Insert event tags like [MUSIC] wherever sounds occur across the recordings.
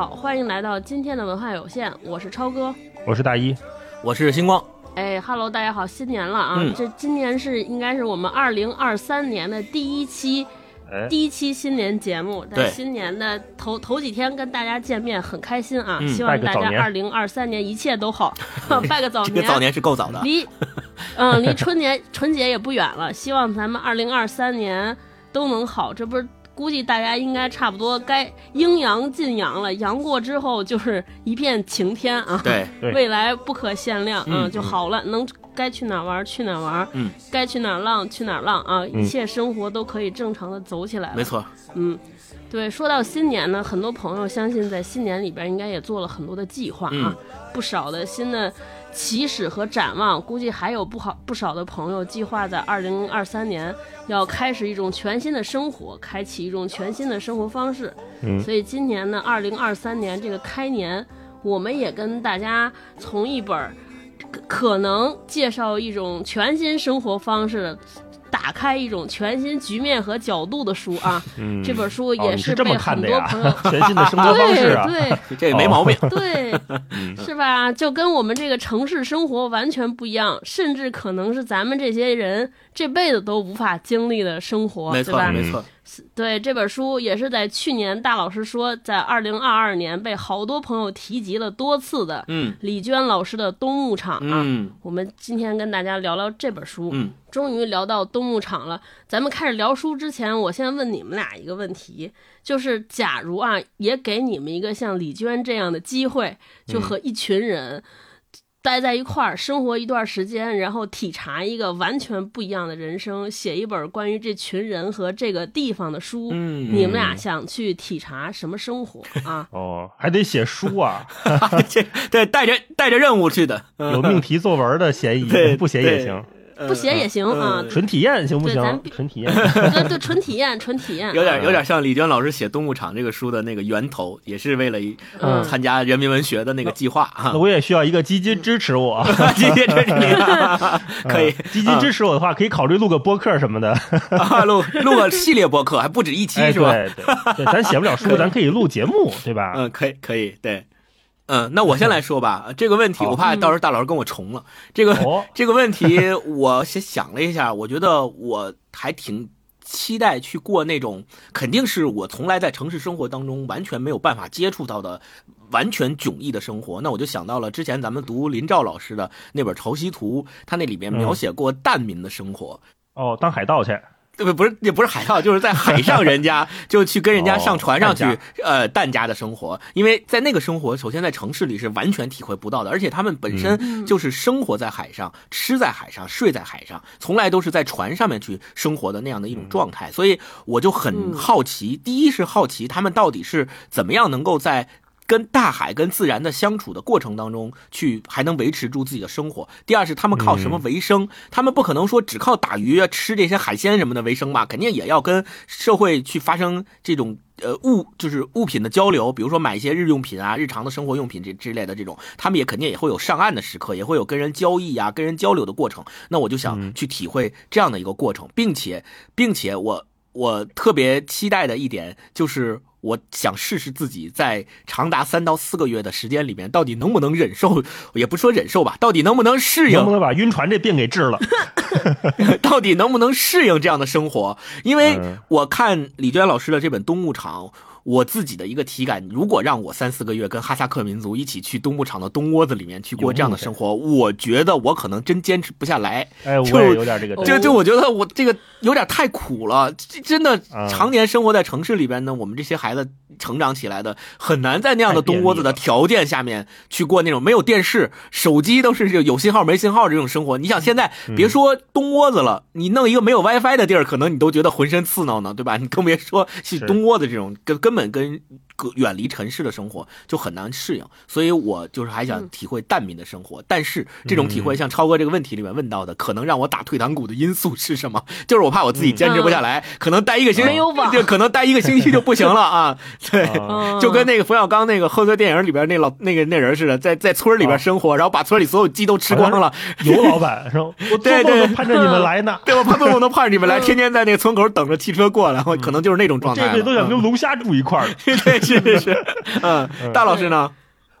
家好，欢迎来到今天的文化有限，我是超哥。我是大一，我是星光。哎哈喽，大家好，新年了啊！嗯这今年是应该是我们二零二三年的第一期，哎，第一期新年节目。在对新年的头头几天跟大家见面，很开心啊！嗯希望大家二零二三年一切都好 [LAUGHS] [LAUGHS] 拜个早年。这个早年是够早的，离，[LAUGHS] 嗯，离春节春节也不远了，希望咱们二零二三年都能好。这不是估计大家应该差不多该阴阳尽阳了，阳过之后就是一片晴天啊。对，[LAUGHS] 对未来不可限量，啊嗯，就好了，能该去哪儿玩去哪儿玩，嗯，该去哪儿浪去哪儿浪啊，嗯一切生活都可以正常的走起来了。没错，嗯，对，说到新年呢，很多朋友相信在新年里边应该也做了很多的计划啊，嗯不少的新的起始和展望，估计还有不好不少的朋友计划在二零二三年要开始一种全新的生活，开启一种全新的生活方式。嗯所以今年呢，二零二三年这个开年，我们也跟大家从一本儿可可能介绍一种全新生活方式。打开一种全新局面和角度的书啊！嗯，这本书哦也是被很多朋友 [LAUGHS] 全新的生活方式啊，对 [LAUGHS] 这没毛病。对 [LAUGHS] 对，是吧？就跟我们这个城市生活完全不一样，甚至可能是咱们这些人这辈子都无法经历的生活，没错，对吧？没错，对这本书也是在去年大老师说，在二零二二年被好多朋友提及了多次的嗯李娟老师的《冬牧场》啊。嗯我们今天跟大家聊聊这本书，嗯，终于聊到冬牧场了。咱们开始聊书之前，我先问你们俩一个问题，就是假如啊，也给你们一个像李娟这样的机会，就和一群人。待在一块儿生活一段时间，然后体察一个完全不一样的人生，写一本关于这群人和这个地方的书。嗯，你们俩想去体察什么生活啊？[LAUGHS] 哦，还得写书啊，[LAUGHS] 这对带着带着任务去的，嗯有命题作文的嫌疑，[LAUGHS] 不写也行，不写也行啊，纯体验行不对咱行？纯体 [LAUGHS] 验，对对，纯体验，纯体验。有点有点像李娟老师写《动物场》这个书的那个源头，也是为了参加人民文学的那个计划啊那。我也需要一个基金支持我，[LAUGHS] 基金支持你 [LAUGHS] 可以嗯基金支持我的话，可以考虑录个播客什么的，啊，录录个系列播客，还不止一期哎，是吧？对对对，咱写不了书，咱可以录节目，对吧？嗯，可以，可以，对，嗯，那我先来说吧。这个问题，我怕到时候大老师跟我重了。这个、哦这个问题，我先想了一下，我觉得我还挺期待去过那种，肯定是我从来在城市生活当中完全没有办法接触到的。完全迥异的生活，那我就想到了之前咱们读林兆老师的那本《潮汐图》，他那里面描写过难民的生活，哦，当海盗去，对不？不是，也不是海盗，就是在海上，人家 [LAUGHS] 就去跟人家上船上去，哦呃，蛋家的生活。因为在那个生活，首先在城市里是完全体会不到的，而且他们本身就是生活在海上，吃在海上，睡在海上，从来都是在船上面去生活的那样的一种状态。所以我就很好奇，第一是好奇他们到底是怎么样能够在。跟大海、跟自然的相处的过程当中，去还能维持住自己的生活。第二是他们靠什么为生？他们不可能说只靠打鱼啊、吃这些海鲜什么的为生吧？肯定也要跟社会去发生这种呃物，就是物品的交流，比如说买一些日用品啊、日常的生活用品这之类的这种，他们也肯定也会有上岸的时刻，也会有跟人交易啊、跟人交流的过程。那我就想去体会这样的一个过程，并且，并且我我特别期待的一点就是。我想试试自己在长达三到四个月的时间里面，到底能不能忍受，也不说忍受吧，到底能不能适应能不能把晕船这病给治了？[LAUGHS] 到底能不能适应这样的生活？因为嗯我看李娟老师的这本《冬牧场》，我自己的一个体感，如果让我三四个月跟哈萨克民族一起去东牧场的冬窝子里面去过这样的生活，我觉得我可能真坚持不下来。哎，我有点这个哦就就我觉得我这个有点太苦了，真的啊常年生活在城市里边呢，我们这些孩子成长起来的，很难在那样的冬窝子的条件下面去过那种没有电视、手机都是有信号没信号这种生活。你想现在别说冬窝子了，你弄一个没有 WiFi 的地儿，可能你都觉得浑身刺挠呢，对吧？你更别说去是冬窝子这种根根本跟隔远离城市的生活就很难适应。所以我就是还想体会蛋民的生活，但是这种体会像超哥这个问题里面问到的，可能让我打退堂鼓的因素是什么？就是我怕我自己坚持不下来，可能待一个星期没有网就可能待一个星期就不行了啊。[LAUGHS] 对，啊。就跟那个冯小刚那个贺岁电影里边那老那个那人似的，在在村里边生活，然后把村里所有鸡都吃光了。尤老板是吧：“我做对对盼着你们来呢，对，我盼着我都盼着你们来，嗯。天天在那个村口等着汽车过来，我可能就是那种状态了。这辈子都想跟龙虾住一块儿。[LAUGHS] ”嗯对，是是是，[LAUGHS] 嗯，大老师呢？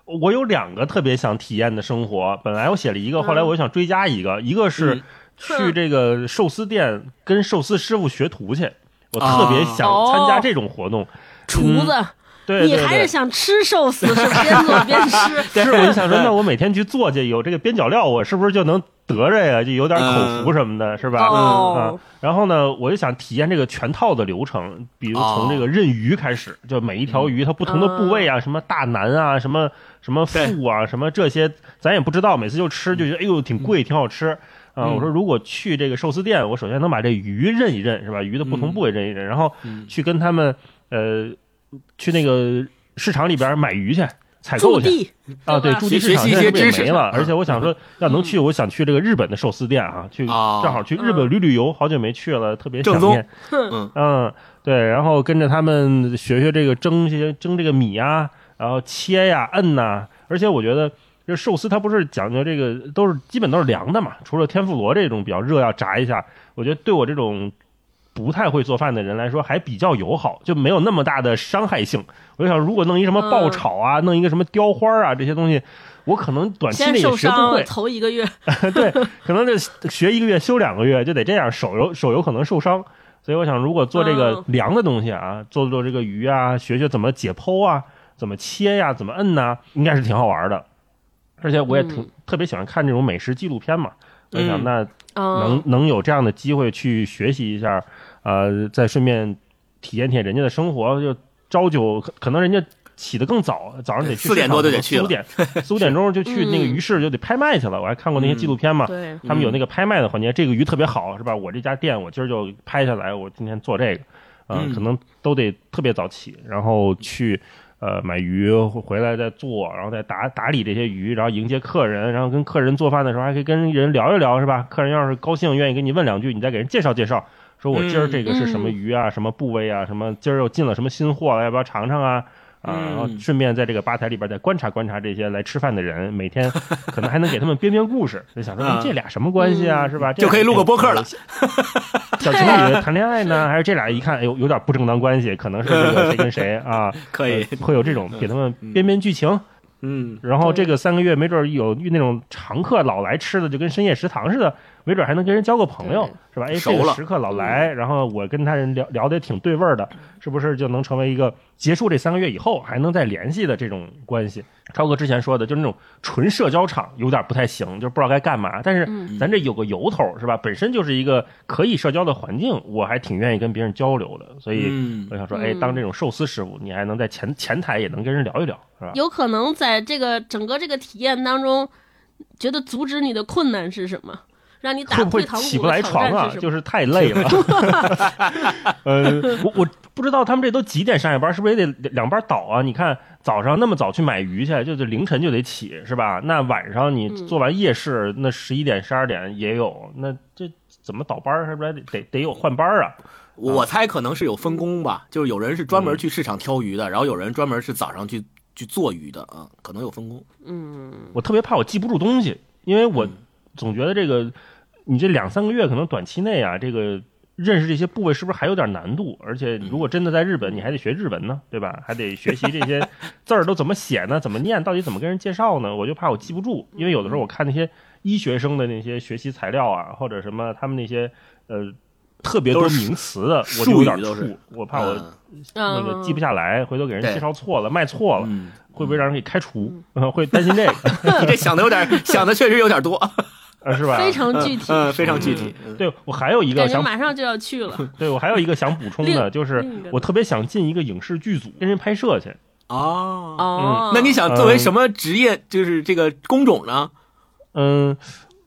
我有两个特别想体验的生活，本来我写了一个，后来我想追加一个，一个是嗯。去这个寿司店跟寿司师傅学徒去，我特别想参加这种活动。厨子，对对对，你还是想吃寿司，是边做边吃。[LAUGHS] 是我就想说，那我每天去做去，有这个边角料，我是不是就能得着呀？就有点口福什么的，是吧？哦啊，然后呢，我就想体验这个全套的流程，比如从这个认鱼开始，就每一条鱼它不同的部位啊，什么大腩啊，什么什么腹啊，什么这些，咱也不知道，每次就吃就觉得哎呦挺贵，挺好吃。啊，嗯我说如果去这个寿司店，我首先能把这鱼认一认，是吧？鱼的不同部位认一认，然后嗯去跟他们呃去那个市场里边买鱼去，采购去。啊，对，吧？驻地市场现在不也没了，嗯而且我想说，要能去，我想去这个日本的寿司店啊，去哦正好去日本旅旅游，好久没去了，特别想念。嗯。嗯，对，然后跟着他们学学这个蒸这些蒸这个米啊，然后切呀、摁呐，而且我觉得。这寿司它不是讲究这个，都是基本都是凉的嘛，除了天妇罗这种比较热要炸一下，我觉得对我这种不太会做饭的人来说还比较友好，就没有那么大的伤害性。我就想，如果弄一什么爆炒啊，弄一个什么雕花啊这些东西，我可能短期内学不会。头一个月，[LAUGHS] 对，可能就学一个月休两个月，就得这样，手有手有可能受伤。所以我想，如果做这个嗯凉的东西啊，做做这个鱼啊，学学怎么解剖啊，怎么切呀、怎么摁呐、应该是挺好玩的。而且我也挺、嗯特别喜欢看这种美食纪录片嘛。我想，嗯那能嗯，能有这样的机会去学习一下，呃，再顺便体验体验人家的生活，就朝九可可能人家起得更早，早上得去四点多就得去了四五点 [LAUGHS] 四五点钟就去那个鱼市就得拍卖去了。我还看过那些纪录片嘛，对，他们有那个拍卖的环节，这个鱼特别好，是吧？我这家店我今儿就拍下来，我今天做这个，呃嗯。可能都得特别早起，然后去呃买鱼回来再做，然后再打打理这些鱼，然后迎接客人，然后跟客人做饭的时候还可以跟人聊一聊，是吧？客人要是高兴，愿意跟你问两句，你再给人介绍介绍，说我今儿这个是什么鱼啊，什么部位啊，什么今儿又进了什么新货了，要不要尝尝啊？啊，嗯然后顺便在这个吧台里边再观察观察这些来吃饭的人，每天可能还能给他们编编故事，就想说这俩什么关系啊，是吧？就可以录个播客了。小情侣谈恋爱呢，还是这俩一看，哎呦，有点不正当关系，可能是这个谁跟谁 [LAUGHS] 啊？可以呃会有这种给他们编编剧情。嗯，然后这个三个月，没准有那种常客老来吃的，就跟深夜食堂似的，没准还能跟人交个朋友，是吧？哎，熟了这个时刻老来，然后我跟他人聊聊的也挺对味儿的，是不是就能成为一个结束这三个月以后还能再联系的这种关系？超哥之前说的，就是那种纯社交场有点不太行，就不知道该干嘛。但是嗯咱这有个由头，是吧？本身就是一个可以社交的环境，我还挺愿意跟别人交流的。所以嗯我想说，哎，嗯当这种寿司师傅，你还能在前前台也能跟人聊一聊，是吧？有可能在这个整个这个体验当中，觉得阻止你的困难是什么？让你打会不会退堂起不来床啊？就是太累了。[LAUGHS] [LAUGHS] 呃，我我不知道他们这都几点上下班，是不是也得两班倒啊？你看早上那么早去买鱼去，就是凌晨就得起，是吧？那晚上你嗯做完夜市，那十一点、十二点也有，那这怎么倒班儿？是不是得得得有换班啊？我猜可能是有分工吧，就是有人是专门去市场挑鱼的，然后有人专门是早上去去做鱼的啊，可能有分工。嗯，我特别怕我记不住东西，因为我嗯总觉得这个你这两三个月可能短期内啊，这个认识这些部位是不是还有点难度？而且如果真的在日本，你还得学日文呢，对吧？还得学习这些字儿都怎么写呢？[LAUGHS] 怎么念？到底怎么跟人介绍呢？我就怕我记不住，因为有的时候我看那些医学生的那些学习材料啊，或者什么他们那些呃。特别多名词的，我就有点怵，我怕我嗯那个记不下来，回头给人介绍错了，卖错了，嗯，会不会让人给开除？[LAUGHS] 会担心这个，[LAUGHS] 你 [LAUGHS] 这想的有点，想的确实有点多，呃是吧？非常具体。嗯，非常具体。嗯对我还有一个马上就要去了。对我还有一个想补充的，就是我特别想进一个影视剧组跟人拍摄去。哦，哦，那你想作为什么职业，就是这个工种呢？嗯，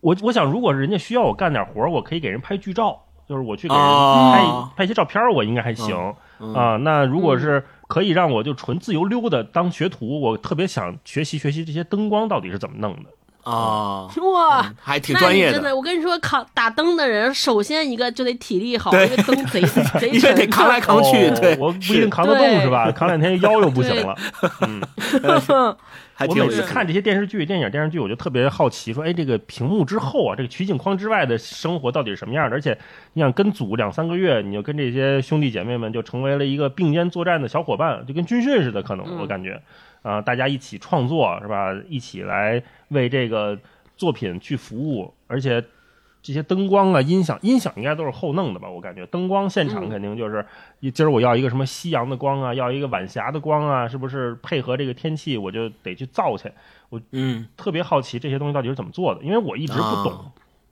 我我想如果人家需要我干点活，我可以给人拍剧照，就是我去给人拍、哦拍一些照片，我应该还行、嗯啊。那如果是可以让我就纯自由溜达当学徒，我特别想学习学习这些灯光到底是怎么弄的。啊，[LAUGHS] 哇，还挺那专业的，你真的，我跟你说，扛打灯的人，首先一个就得体力好，对。因为灯贼 [LAUGHS] 贼因为沉，得扛来扛去哦对。我不一定扛得动是吧？扛两天腰又不行了。嗯，[LAUGHS] 还我挺有意思。每次看这些电视剧、电影、电视剧，我就特别好奇，说，哎，这个屏幕之后啊，这个取景框之外的生活到底是什么样的？而且，你想跟组两三个月，你就跟这些兄弟姐妹们就成为了一个并肩作战的小伙伴，就跟军训似的，可能嗯。我感觉，啊、大家一起创作是吧？一起来为这个作品去服务，而且。这些灯光啊、音响，音响应该都是后弄的吧？我感觉灯光现场嗯肯定就是，一今儿我要一个什么夕阳的光啊，要一个晚霞的光啊，是不是配合这个天气，我就得去造去。我嗯特别好奇这些东西到底是怎么做的，因为我一直不懂啊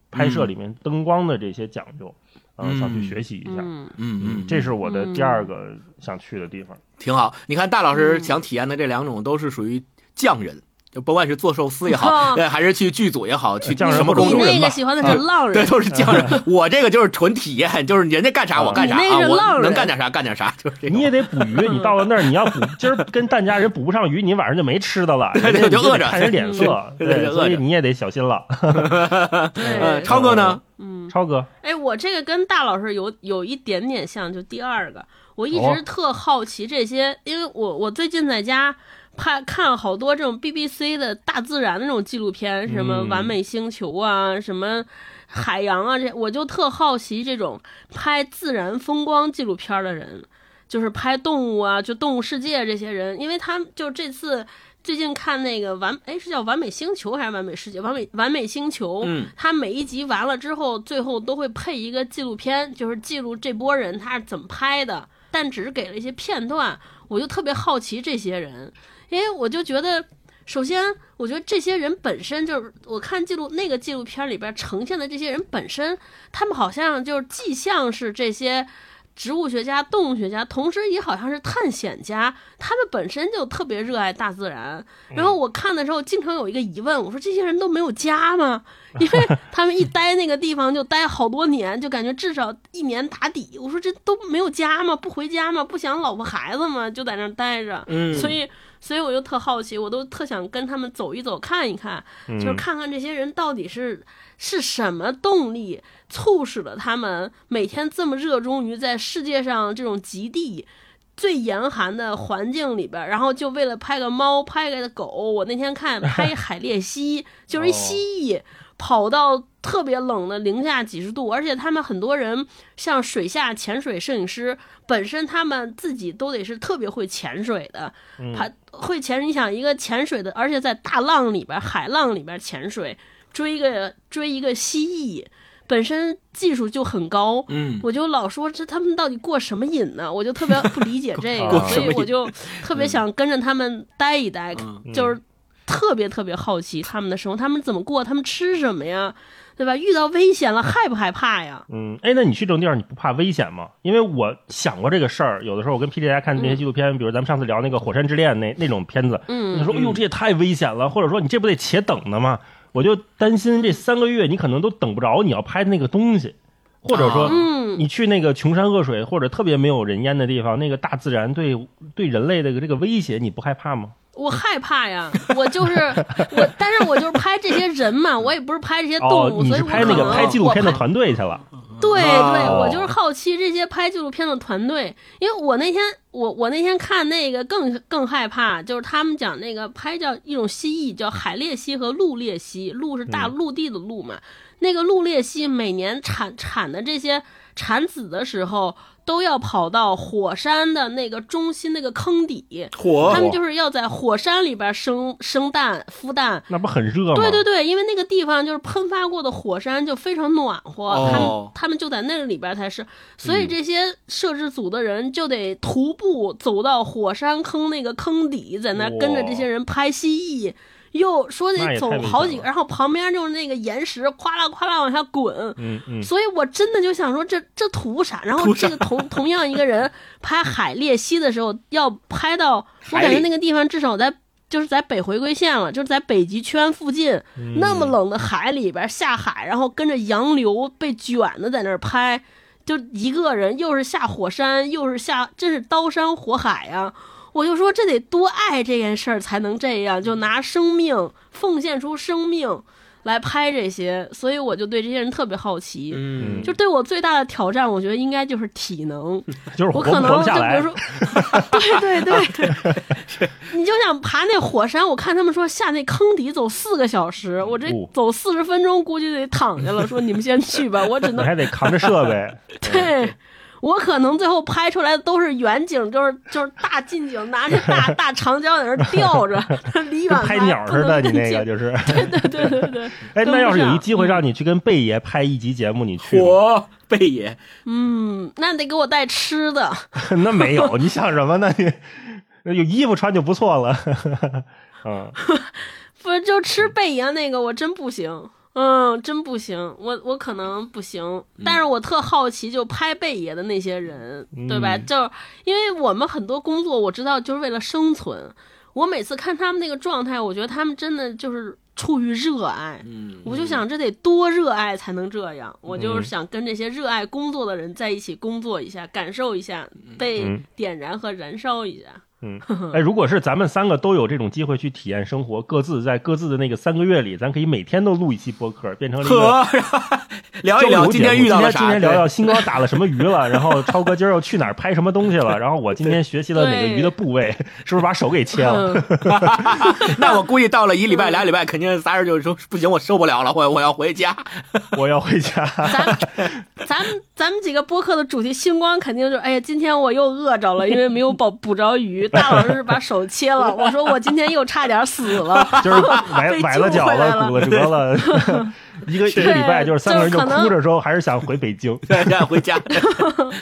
拍摄里面灯光的这些讲究，嗯嗯，想去学习一下。嗯，嗯嗯，这是我的第二个想去的地方。挺好。你看，大老师嗯想体验的这两种都是属于匠人，就不管是做寿司也好，哦对，还是去剧组也好，去匠人什么工作，你那个喜欢的是浪人对，人，都是匠人。我这个就是纯体验，就是人家干啥我干啥那啊，我是浪人能干点啥干点啥，就是你也得捕鱼，你到了那儿，你要捕，[LAUGHS] 今儿跟蛋家人捕不上鱼，你晚上就没吃的了，[LAUGHS] 你就饿着得看人脸 [LAUGHS] 色，对对对对，所以你也得小心了。呃，对，超哥呢？嗯，超哥，哎，我这个跟大老师有有一点点像，就第二个，我一哦直特好奇这些，因为我我最近在家拍看了好多这种 BBC 的大自然的那种纪录片，什么嗯完美星球啊，什么海洋啊，这我就特好奇这种拍自然风光纪录片的人，就是拍动物啊，就动物世界这些人，因为他们就这次。最近看那个完，哎，是叫《完美星球》还是《完美世界》？完美完美星球，嗯，它每一集完了之后，最后都会配一个纪录片，就是记录这波人他是怎么拍的，但只是给了一些片段。我就特别好奇这些人，因为我就觉得，首先，我觉得这些人本身就是我看记录那个纪录片里边呈现的这些人本身，他们好像就是既像是这些。植物学家、动物学家，同时也好像是探险家，他们本身就特别热爱大自然。然后我看的时候，经常有一个疑问，我说这些人都没有家吗？[LAUGHS] 因为他们一待那个地方就待好多年，就感觉至少一年打底。我说这都没有家吗？不回家吗？不想老婆孩子吗？就在那儿待着。嗯所以，所以我就特好奇，我都特想跟他们走一走，看一看，就是看看这些人到底是是什么动力促使了他们每天这么热衷于在世界上这种极地。最严寒的环境里边，然后就为了拍个猫，拍个狗。我那天看拍海鬣蜥，就是一蜥蜴跑到特别冷的零下几十度，而且他们很多人像水下潜水摄影师，本身他们自己都得是特别会潜水的，他会潜。你想一个潜水的，而且在大浪里边、海浪里边潜水，追一个追一个蜥蜴。本身技术就很高，嗯，我就老说这他们到底过什么瘾呢？我就特别不理解 [LAUGHS] 这个，过所以我就特别想跟着他们待一待，嗯就是特别特别好奇他们的生活，他们怎么过，他们吃什么呀，对吧？遇到危险了害不害怕呀？嗯，哎，那你去这种地方，你不怕危险吗？因为我想过这个事儿，有的时候我跟 P D 家看那些纪录片，比如咱们上次聊那个《火山之恋》那那种片子，嗯他说：“哎呦，这也太危险了，或者说你这不得且等呢吗？”我就担心这三个月你可能都等不着你要拍的那个东西，或者说嗯。你去那个穷山恶水或者特别没有人烟的地方，那个大自然对对人类的这个威胁，你不害怕吗？我害怕呀，我就是 [LAUGHS] 我，但是我就是拍这些人嘛，我也不是拍这些动哦，物，你所以拍那个拍纪录片的团队去了，对哦对，我就是好奇这些拍纪录片的团队，因为我那天我我那天看那个更更害怕，就是他们讲那个拍叫一种蜥蜴叫海鬣蜥和陆鬣蜥，陆是大陆地的陆嘛，那个陆鬣蜥每年产产的这些产子的时候，都要跑到火山的那个中心那个坑底，火他们就是要在火山里边生生蛋孵蛋，那不很热吗？对对对，因为那个地方就是喷发过的火山，就非常暖和，他们哦他们就在那个里边才是，所以这些摄制组的人就得徒步走到火山坑那个坑底，在那跟着这些人拍蜥蜴。又说得走好几个，然后旁边就是那个岩石咵啦咵啦往下滚，嗯嗯，所以我真的就想说这这图啥？然后这个同同样一个人 [LAUGHS] 拍海裂蜥的时候，要拍到我感觉那个地方至少在就是在北回归线了，就是在北极圈附近、嗯那么冷的海里边下海，然后跟着洋流被卷的在那儿拍，就一个人又是下火山，又是下，真是刀山火海呀、我就说这得多爱这件事儿才能这样，就拿生命奉献出生命来拍这些，所以我就对这些人特别好奇。嗯，就对我最大的挑战，我觉得应该就是体能。[LAUGHS] 就是我可能就比如。说，对对对，[LAUGHS] 你就想爬那火山，我看他们说下那坑底走四个小时，我这哦走四十分钟估计得躺下了。说你们先去吧，我只能还得扛着设备，[LAUGHS] 对。我可能最后拍出来的都是远景，就是就是大近景，拿着大 [LAUGHS] 大长焦在那儿吊着，[LAUGHS] 离远拍鸟似的，你那个就是。对对对对对，[LAUGHS] 哎，那要是有一机会让你去跟贝爷拍一集节目，你去我？贝爷，嗯，那得给我带吃的。那没有，你想什么呢？你那有衣服穿就不错了。嗯，不，就吃贝爷那个，我真不行。嗯，真不行，我我可能不行，但是我特好奇，就拍贝爷的那些人，对吧？嗯就因为我们很多工作，我知道就是为了生存。我每次看他们那个状态，我觉得他们真的就是出于热爱。嗯，我就想，这得多热爱才能这样。我就是嗯想跟这些热爱工作的人在一起工作一下，感受一下被嗯点燃和燃烧一下。嗯，[LAUGHS] 哎，如果是咱们三个都有这种机会去体验生活，各自在各自的那个三个月里，咱可以每天都录一期播客，变成了一个呵，[LAUGHS] 聊一聊今天遇到了啥？今天聊聊对星光打了什么鱼了，然后超哥今儿又去哪儿拍什么东西了，[LAUGHS] 然后我今天学习了哪个鱼的部位，是不是把手给切了？嗯，那我估计到了一礼拜、俩礼拜，肯定仨人就说不行，我受不了了，我我要回家。我要回家。咱咱们咱们几个播客的主题，星光肯定就是，哎呀，今天我又饿着了，因为没有捕捕着鱼。大老师是把手切了，[LAUGHS] 我说我今天又差点死了。就是崴 [LAUGHS] 被崴了脚了，救回来了骨了折了，[LAUGHS] 一个一个礼拜，就是三个人就哭着说，还是想回北京。[LAUGHS] 对，让回家。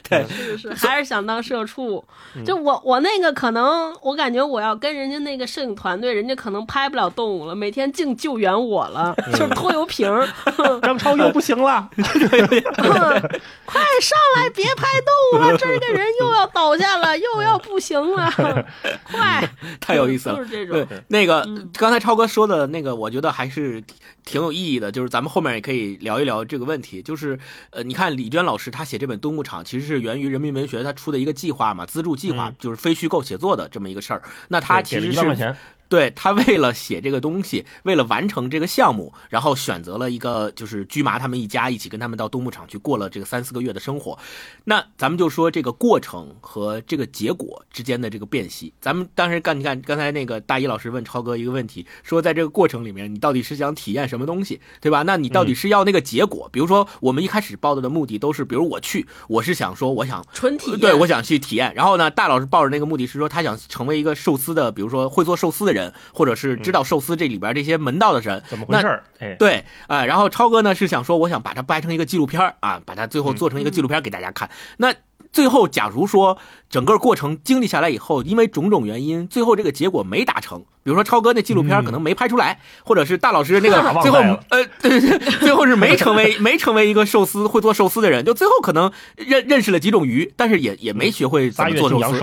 对，是是，还是想当社畜。就我我那个可能，我感觉我要跟人家那个摄影团队，人家可能拍不了动物了，每天净救援我了，就是拖油瓶。[LAUGHS] 张超又不行了，[LAUGHS] 快上来，别拍动物了，这儿个人又要倒下了，又要不行了，快！太有意思了。就是这对种。，那个嗯刚才超哥说的那个，我觉得还是挺有意义的。就是咱们后面也可以聊一聊这个问题。就是呃，你看李娟老师她写这本《冬牧场》，其实是源于人民文学他出的一个计划嘛，资助计划，嗯就是非虚构写作的这么一个事儿。那他其实是一万块钱，对他为了写这个东西，为了完成这个项目，然后选择了一个就是居麻他们一家一起跟他们到东牧场去过了这个三四个月的生活。那咱们就说这个过程和这个结果之间的这个辨析。咱们当时干你看刚才那个大一老师问超哥一个问题，说在这个过程里面，你到底是想体验什么东西，对吧？那你到底是要那个结果？比如说我们一开始报道的目的都是，比如我去，我是想说我想纯体验，对，我想去体验。然后呢，大老师抱着那个目的是说，他想成为一个寿司的，比如说会做寿司的人，或者是知道寿司这里边这些门道的人。怎么回事对，啊、然后超哥呢是想说，我想把它掰成一个纪录片儿啊，把它最后做成一个纪录片儿给大家看。那最后，假如说整个过程经历下来以后，因为种种原因，最后这个结果没达成，比如说超哥那纪录片儿可能没拍出来，或者是大老师那个 [LAUGHS] 最后呃，[LAUGHS] 对对对，最后是没成为没成为一个寿司会做寿司的人，就最后可能认认识了几种鱼，但是也也没学会怎么做寿司。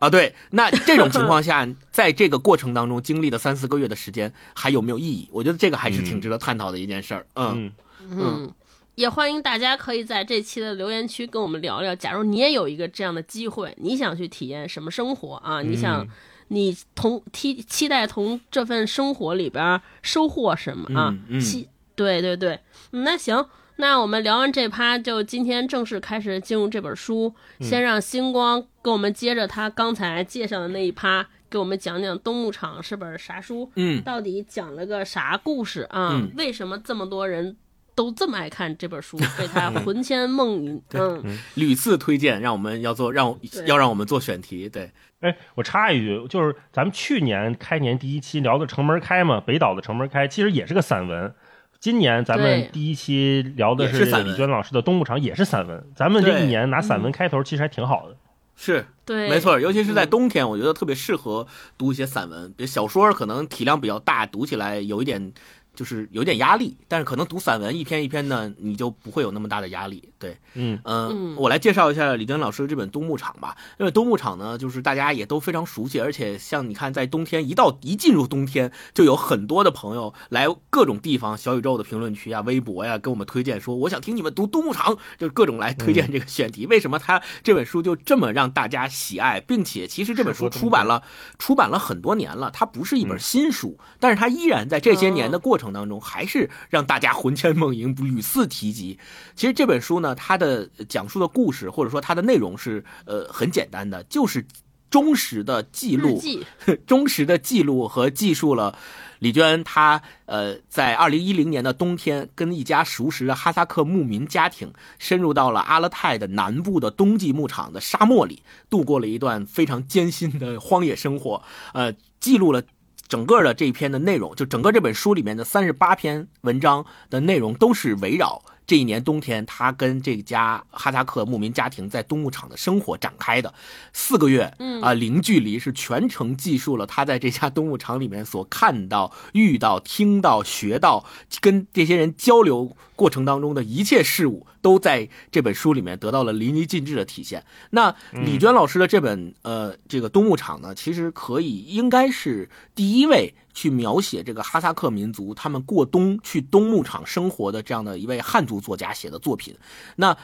啊。对，那这种情况 [LAUGHS] 下，在这个过程当中经历了三四个月的时间，还有没有意义？我觉得这个还是挺值得探讨的一件事儿。嗯嗯，嗯，也欢迎大家可以在这期的留言区跟我们聊聊。假如你也有一个这样的机会，你想去体验什么生活啊？你想，你同期期待从这份生活里边收获什么啊？嗯嗯期对对对，嗯那行。那我们聊完这趴，就今天正式开始进入这本书。先让星光给我们接着他刚才介绍的那一趴，给我们讲讲《冬牧场》是本啥书，嗯到底讲了个啥故事啊？嗯为什么这么多人都这么爱看这本书，[LAUGHS] 被他魂牵梦萦？嗯，屡次推荐，让我们要做，让对要让我们做选题。对，哎，我插一句，就是咱们去年开年第一期聊的《城门开》嘛，北岛的《城门开》其实也是个散文。今年咱们第一期聊的是李娟老师的《冬牧场》，也是散文。咱们这一年拿散文开头，其实还挺好的。是。对，没错，尤其是在嗯冬天，我觉得特别适合读一些散文，比如小说可能体量比较大，读起来有一点。就是有点压力，但是可能读散文一篇一篇呢，你就不会有那么大的压力。对，嗯嗯，我来介绍一下李娟老师的这本《冬牧场》吧。因为《冬牧场》呢，就是大家也都非常熟悉，而且像你看，在冬天一到一进入冬天，就有很多的朋友来各种地方小宇宙的评论区啊、微博呀，跟我们推荐说，我想听你们读《冬牧场》，就是各种来推荐这个选题。为什么他这本书就这么让大家喜爱，并且其实这本书出版了出版了很多年了，它不是一本新书，但是它依然在这些年的过程当中，还是让大家魂牵梦萦、屡次提及。其实这本书呢，它的讲述的故事或者说它的内容是呃很简单的，就是忠实的记录，[LAUGHS] 忠实的记录和记述了李娟她呃在二零一零年的冬天，跟一家熟识的哈萨克牧民家庭，深入到了阿勒泰的南部的冬季牧场的沙漠里，度过了一段非常艰辛的荒野生活，呃，记录了。整个的这一篇的内容，就整个这本书里面的三十八篇文章的内容，都是围绕这一年冬天他跟这家哈萨克牧民家庭在冬牧场的生活展开的。四个月，啊，零距离是全程记述了他在这家冬牧场里面所看到、遇到、听到、学到，跟这些人交流过程当中的一切事物。都在这本书里面得到了淋漓尽致的体现。那李娟老师的这本呃这个冬牧场呢，其实可以应该是第一位去描写这个哈萨克民族他们过冬去冬牧场生活的这样的一位汉族作家写的作品。那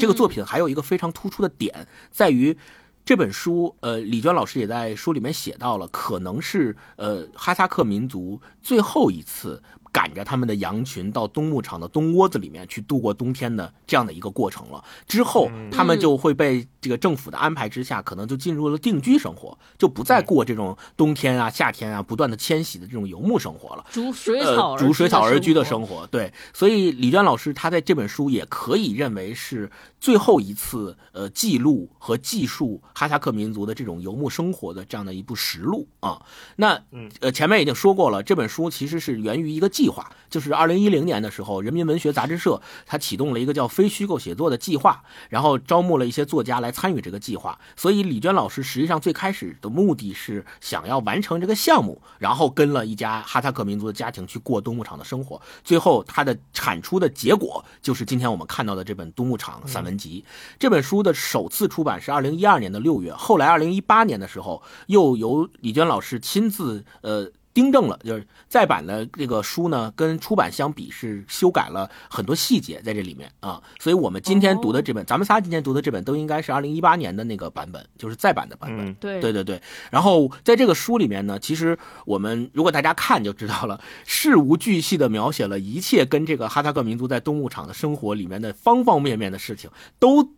这个作品还有一个非常突出的点在于，这本书呃李娟老师也在书里面写到了，可能是呃哈萨克民族最后一次。赶着他们的羊群到冬牧场的冬窝子里面去度过冬天的这样的一个过程了。之后，他们就会被这个政府的安排之下，可能就进入了定居生活，就不再过这种冬天啊、夏天啊不断的迁徙的这种游牧生活了。逐水草，逐水草而居的生活。对，所以李娟老师他在这本书也可以认为是最后一次呃记录和记述哈萨克民族的这种游牧生活的这样的一部实录啊。那呃前面已经说过了，这本书其实是源于一个。计划就是二零一零年的时候，人民文学杂志社它启动了一个叫“非虚构写作”的计划，然后招募了一些作家来参与这个计划。所以李娟老师实际上最开始的目的是想要完成这个项目，然后跟了一家哈萨克民族的家庭去过冬牧场的生活。最后，他的产出的结果就是今天我们看到的这本《冬牧场》散文集。这本书的首次出版是二零一二年的六月，后来二零一八年的时候，又由李娟老师亲自呃。订正了，就是再版的这个书呢，跟出版相比是修改了很多细节在这里面啊，所以我们今天读的这本，咱们仨今天读的这本都应该是二零一八年的那个版本，就是再版的版本。对对对对。然后在这个书里面呢，其实我们如果大家看就知道了，事无巨细的描写了一切跟这个哈萨克民族在冬牧场的生活里面的方方面面的事情，都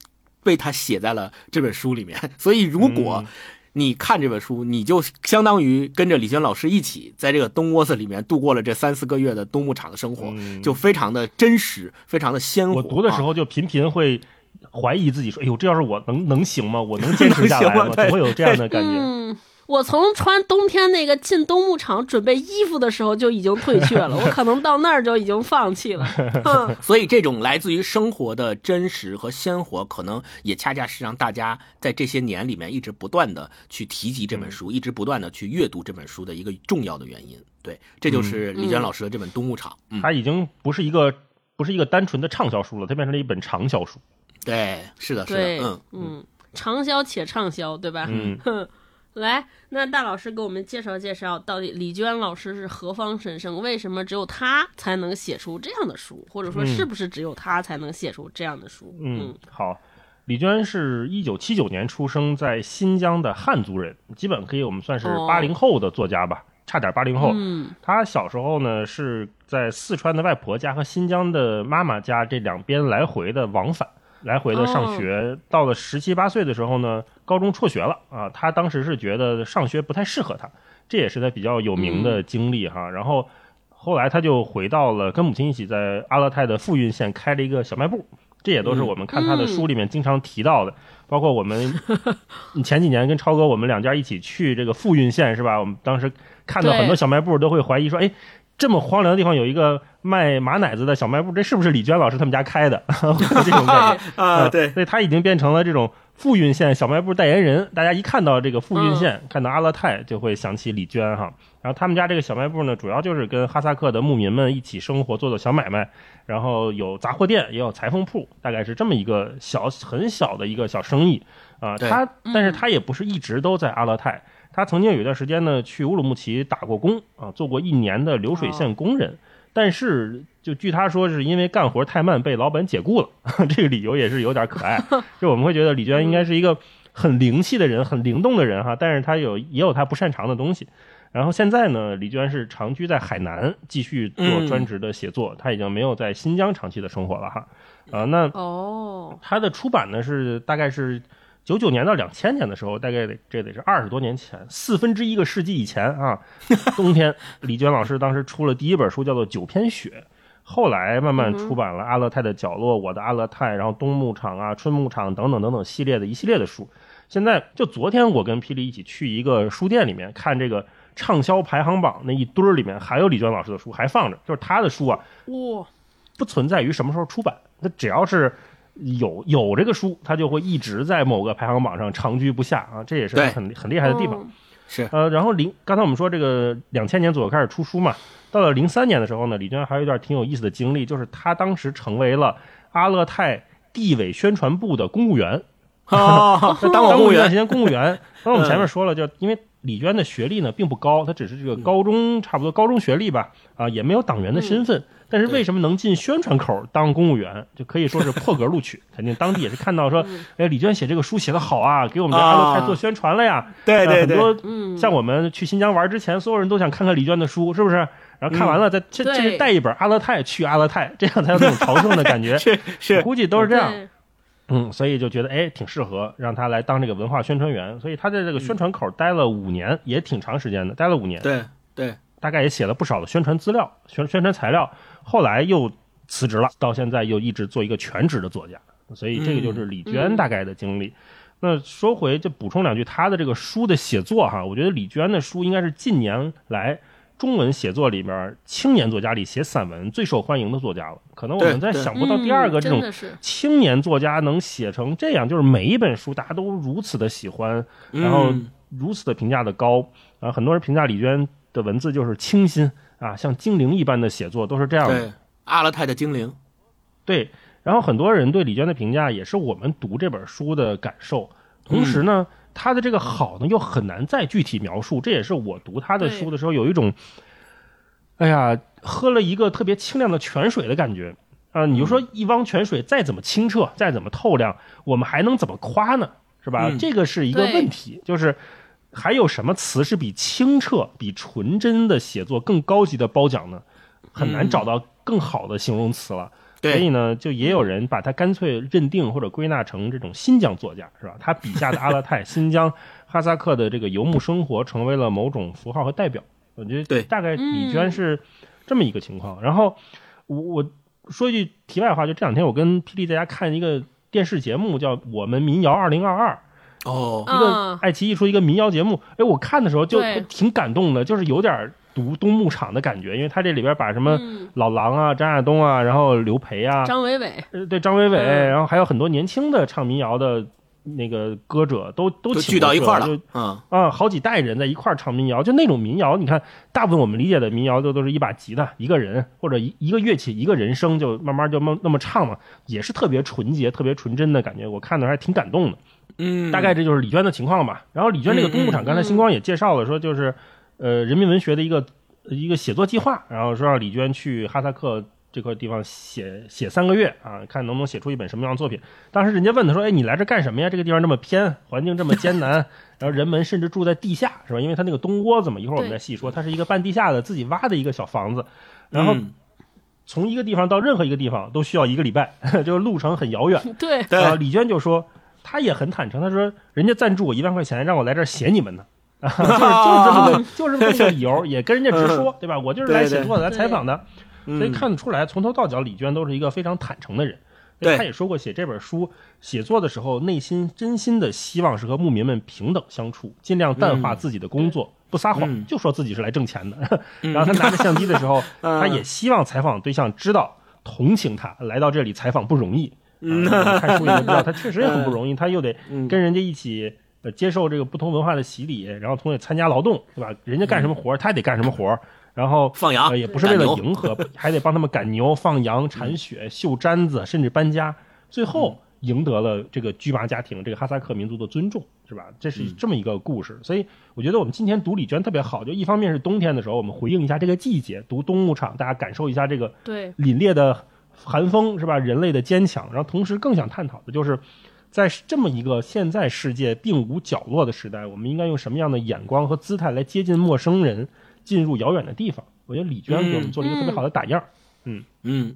被他写在了这本书里面。所以如果你看这本书，你就相当于跟着李轩老师一起在这个冬窝子里面度过了这三四个月的冬牧场的生活，就非常的真实，非常的鲜活。我读的时候就频频会怀疑自己，说：“哎呦，这要是我能能行吗？我能坚持 [LAUGHS] 下来吗？怎么会有这样的感觉？”我从穿冬天那个进冬牧场准备衣服的时候就已经退却了，[LAUGHS] 我可能到那儿就已经放弃了。[LAUGHS] 所以，这种来自于生活的真实和鲜活，可能也恰恰是让大家在这些年里面一直不断的去提及这本书，一直不断的去阅读这本书的一个重要的原因。对，这就是李娟老师的这本《冬牧场》。它已经不是一个不是一个单纯的畅销书了，它变成了一本长销书。对，是的，是的，嗯嗯，长销且畅销，对吧？嗯。来，那大老师给我们介绍介绍，到底李娟老师是何方神圣？为什么只有她才能写出这样的书？或者说，是不是只有她才能写出这样的书？嗯，好，李娟是一九七九年出生在新疆的汉族人，基本可以我们算是八零后的作家吧，差点八零后。嗯，他小时候呢是在四川的外婆家和新疆的妈妈家这两边来回的往返。来回的上学，到了十七八岁的时候呢，高中辍学了啊。他当时是觉得上学不太适合他，这也是他比较有名的经历哈。然后后来他就回到了跟母亲一起在阿勒泰的富蕴县开了一个小卖部，这也都是我们看他的书里面经常提到的。包括我们 [LAUGHS] 前几年跟超哥我们两家一起去这个富蕴县是吧？我们当时看到很多小卖部都会怀疑说，哎。这么荒凉的地方有一个卖马奶子的小卖部，这是不是李娟老师他们家开的？[LAUGHS] 这种感觉 [LAUGHS] 啊，对，所以他已经变成了这种富蕴县小卖部代言人，大家一看到这个富蕴县，看到阿勒泰就会想起李娟哈。然后他们家这个小卖部呢，主要就是跟哈萨克的牧民们一起生活，做做小买卖，然后有杂货店，也有裁缝铺，大概是这么一个小很小的一个小生意啊。对他但是他也不是一直都在阿勒泰，他曾经有一段时间呢去乌鲁木齐打过工啊，做过一年的流水线工人。但是，就据他说，是因为干活太慢被老板解雇了，[LAUGHS] 这个理由也是有点可爱。[LAUGHS] 就我们会觉得李娟应该是一个很灵气的人，很灵动的人哈，但是他有也有他不擅长的东西。然后现在呢，李娟是长居在海南，继续做专职的写作，他已经没有在新疆长期的生活了哈。啊，那哦，他的出版呢是大概是九九年到两千年的时候，大概得这得是二十多年前，四分之一个世纪以前啊。[LAUGHS] 冬天，李娟老师当时出了第一本书，叫做《九篇雪》，后来慢慢出版了《阿勒泰的角落》《我的阿勒泰》，然后《冬牧场》啊、《春牧场》等等等等系列的一系列的书。现在就昨天，我跟霹雳一起去一个书店里面看这个畅销排行榜那一堆儿里面，还有李娟老师的书还放着，就是她的书啊，哇，不存在于什么时候出版，他只要是有有这个书，他就会一直在某个排行榜上长居不下啊，这也是很很厉害的地方。嗯是呃，然后零刚才我们说这个两千年左右开始出书嘛，到了零三年的时候呢，李娟还有一段挺有意思的经历，就是她当时成为了阿勒泰地委宣传部的公务员。哦，[LAUGHS] 当过公务员过一段时，间公务员。刚才我们前面说了，就因为李娟的学历呢并不高，她只是这个高中差不多高中学历吧，啊，也没有党员的身份。但是为什么能进宣传口当公务员，就可以说是破格录取。肯定当地也是看到说，哎，李娟写这个书写的好啊，给我们这阿勒泰做宣传了呀。对对对，呃很多嗯，像我们去新疆玩之前，所有人都想看看李娟的书，是不是？然后看完了，再这这对是带一本阿勒泰去阿勒泰，这样才有那种朝圣的感觉。[LAUGHS] 是是，估计都是这样。对嗯，所以就觉得哎挺适合让他来当这个文化宣传员，所以他在这个宣传口待了五年，也挺长时间的，待了五年，对对，大概也写了不少的宣传资料、宣宣传材料，后来又辞职了，到现在又一直做一个全职的作家，所以这个就是李娟大概的经历。那说回就补充两句他的这个书的写作哈，我觉得李娟的书应该是近年来中文写作里面青年作家里写散文最受欢迎的作家了。可能我们对对在想不到第二个这种嗯真的是青年作家能写成这样，就是每一本书大家都如此的喜欢，然后嗯如此的评价的高，啊，很多人评价李娟的文字就是清新啊，像精灵一般的写作都是这样的。阿勒泰的精灵，对，然后很多人对李娟的评价也是我们读这本书的感受。同时呢，她的这个好呢又很难再具体描述，这也是我读他的书的时候有一种，哎呀，喝了一个特别清亮的泉水的感觉啊！你就说一汪泉水再怎么清澈，再怎么透亮，我们还能怎么夸呢？是吧？嗯这个是一个问题，就是还有什么词是比清澈、比纯真的写作更高级的褒奖呢？很难嗯找到更好的形容词了。所以，呢，就也有人把他干脆认定或者归纳成这种新疆作家，是吧？他笔下的阿勒泰、新疆、哈萨克的这个游牧生活，成为了某种符号和代表。我觉得对大概李娟是这么一个情况。然后我我说一句题外话，就这两天我跟霹雳在家看一个电视节目，叫《我们民谣二零二二》。哦，一个嗯爱奇艺出一个民谣节目，哎，我看的时候就挺感动的，就是有点读冬牧场的感觉，因为他这里边把什么嗯。老狼啊、张亚东啊，然后刘培啊，张伟伟，呃，对张伟伟，嗯。然后还有很多年轻的唱民谣的那个歌者都都聚到一块儿了，嗯，啊，好几代人在一块儿唱民谣，就那种民谣，你看，大部分我们理解的民谣都都是一把吉他、一个人或者一一个乐器、一个人声，就慢慢就那么那么唱嘛，也是特别纯洁、特别纯真的感觉，我看的还挺感动的。嗯，大概这就是李娟的情况吧。然后李娟这个东牧场，刚才星光也介绍了，说就是呃人民文学的一个一个写作计划，然后说让李娟去哈萨克这块地方写写三个月啊，看能不能写出一本什么样的作品。当时人家问他说：“哎，你来这干什么呀？这个地方这么偏，环境这么艰难，然后人们甚至住在地下，是吧？因为他那个东窝子嘛，一会儿我们再细说，它是一个半地下的自己挖的一个小房子，然后嗯从一个地方到任何一个地方都需要一个礼拜，[LAUGHS] 就是路程很遥远。[LAUGHS] 对，对啊，李娟就说，她也很坦诚，她说人家赞助我一万块钱，让我来这儿写你们呢。啊，[LAUGHS] 就是就是这么个，[LAUGHS] 就是这么个理由，也跟人家直说，对吧？我就是来写作的，来采访的，嗯。所以看得出来，从头到脚，李娟都是一个非常坦诚的人。对。他也说过，写这本书写作的时候，内心真心的希望是和牧民们平等相处，尽量淡化自己的工作，不撒谎，嗯。就说自己是来挣钱的。[LAUGHS] 然后他拿着相机的时候，嗯。他也希望采访对象知道同情他，来到这里采访不容易。看书也都知道，他确实也很不容易，他又得嗯。跟人家一起。呃，接受这个不同文化的洗礼，然后同时参加劳动，对吧？人家干什么活儿，他也得干什么活儿。然后放羊呃也不是为了迎合，还得帮他们赶牛、放羊、铲雪、绣毡子，甚至搬家。最后赢得了这个居麻家庭、这个哈萨克民族的尊重，是吧？这是这么一个故事。所以我觉得我们今天读李娟特别好，就一方面是冬天的时候，我们回应一下这个季节，读冬牧场，大家感受一下这个对，凛冽的寒风，是吧？人类的坚强。然后同时更想探讨的就是，在这么一个现在世界并无角落的时代，我们应该用什么样的眼光和姿态来接近陌生人，进入遥远的地方？我觉得李娟给我们做了一个特别好的打样。嗯嗯，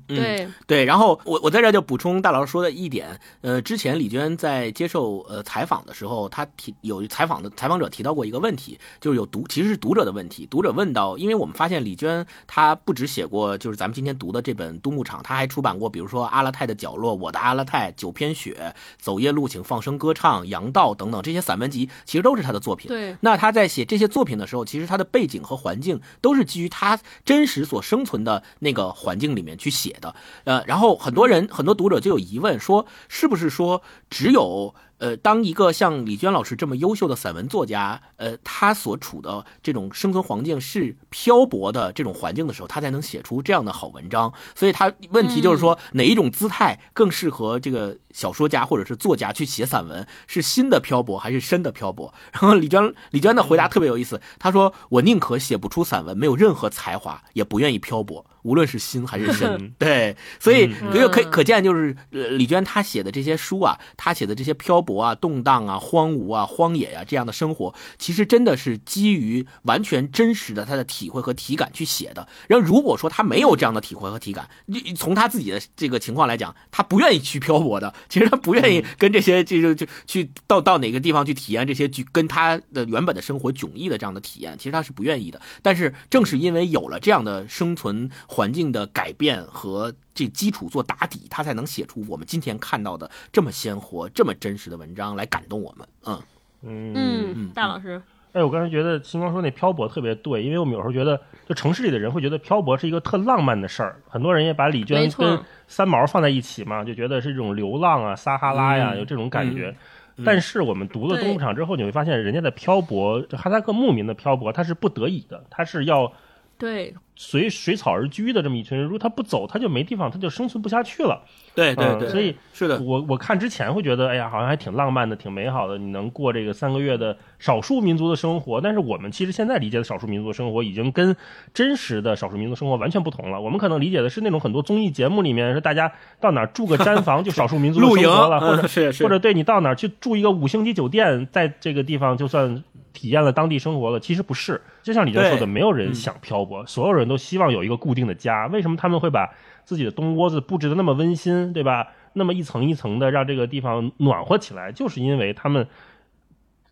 对，对，然后我我在这就补充大老师说的一点，呃，之前李娟在接受呃采访的时候，她提有采访的采访者提到过一个问题，就是有读其实是读者的问题，读者问到，因为我们发现李娟她不只写过就是咱们今天读的这本《冬牧场》，她还出版过比如说《阿勒泰的角落》《我的阿勒泰》《九篇雪》《走夜路请放声歌唱》《羊道》等等这些散文集，其实都是她的作品。对，那她在写这些作品的时候，其实她的背景和环境都是基于她真实所生存的那个环境里面去写的。呃，然后很多人很多读者就有疑问说，是不是说只有呃，当一个像李娟老师这么优秀的散文作家，呃，他所处的这种生存环境是漂泊的这种环境的时候，他才能写出这样的好文章。所以他问题就是说，哪一种姿态更适合这个小说家或者是作家去写散文？是新的漂泊还是深的漂泊？[LAUGHS] 然后李娟李娟的回答特别有意思，她说：“我宁可写不出散文，没有任何才华，也不愿意漂泊，无论是新还是深。[LAUGHS] ”对，所以嗯这个可可见，就是呃李娟她写的这些书啊，她写的这些漂泊啊、动荡啊、荒芜啊、荒野啊这样的生活，其实真的是基于完全真实的他的体会和体感去写的。然后如果说他没有这样的体会和体感，你从他自己的这个情况来讲，他不愿意去漂泊的，其实他不愿意跟这些这就就去到到哪个地方去体验这些具跟他的原本的生活迥异的这样的体验，其实他是不愿意的。但是正是因为有了这样的生存环境的改变和这基础做打底，他才能写出我们今天看到的这么鲜活、这么真实的文章来感动我们。嗯。嗯。嗯，大老师，哎，我刚才觉得星光说那漂泊特别对，因为我们有时候觉得，就城市里的人会觉得漂泊是一个特浪漫的事儿，很多人也把李娟跟三毛放在一起嘛，就觉得是这种流浪啊、撒哈拉呀，嗯有这种感觉。但是我们读了对。东牧场之后，你会发现人家的漂泊，这哈萨克牧民的漂泊，他是不得已的，他是要对，随水草而居的这么一群人，如果他不走，他就没地方，他就生存不下去了。对对对，嗯所以是的，我我看之前会觉得，哎呀，好像还挺浪漫的，挺美好的。你能过这个三个月的少数民族的生活，但是我们其实现在理解的少数民族的生活，已经跟真实的少数民族生活完全不同了。我们可能理解的是那种很多综艺节目里面，是大家到哪儿住个毡房 [LAUGHS] 就少数民族的露营生活了，或者嗯是是或者对你到哪儿去住一个五星级酒店，在这个地方就算体验了当地生活了。其实不是，就像李娟说的，没有人想漂泊，所有人都希望有一个固定的家。为什么他们会把自己的冬窝子布置的那么温馨，对吧？那么一层一层的让这个地方暖和起来，就是因为他们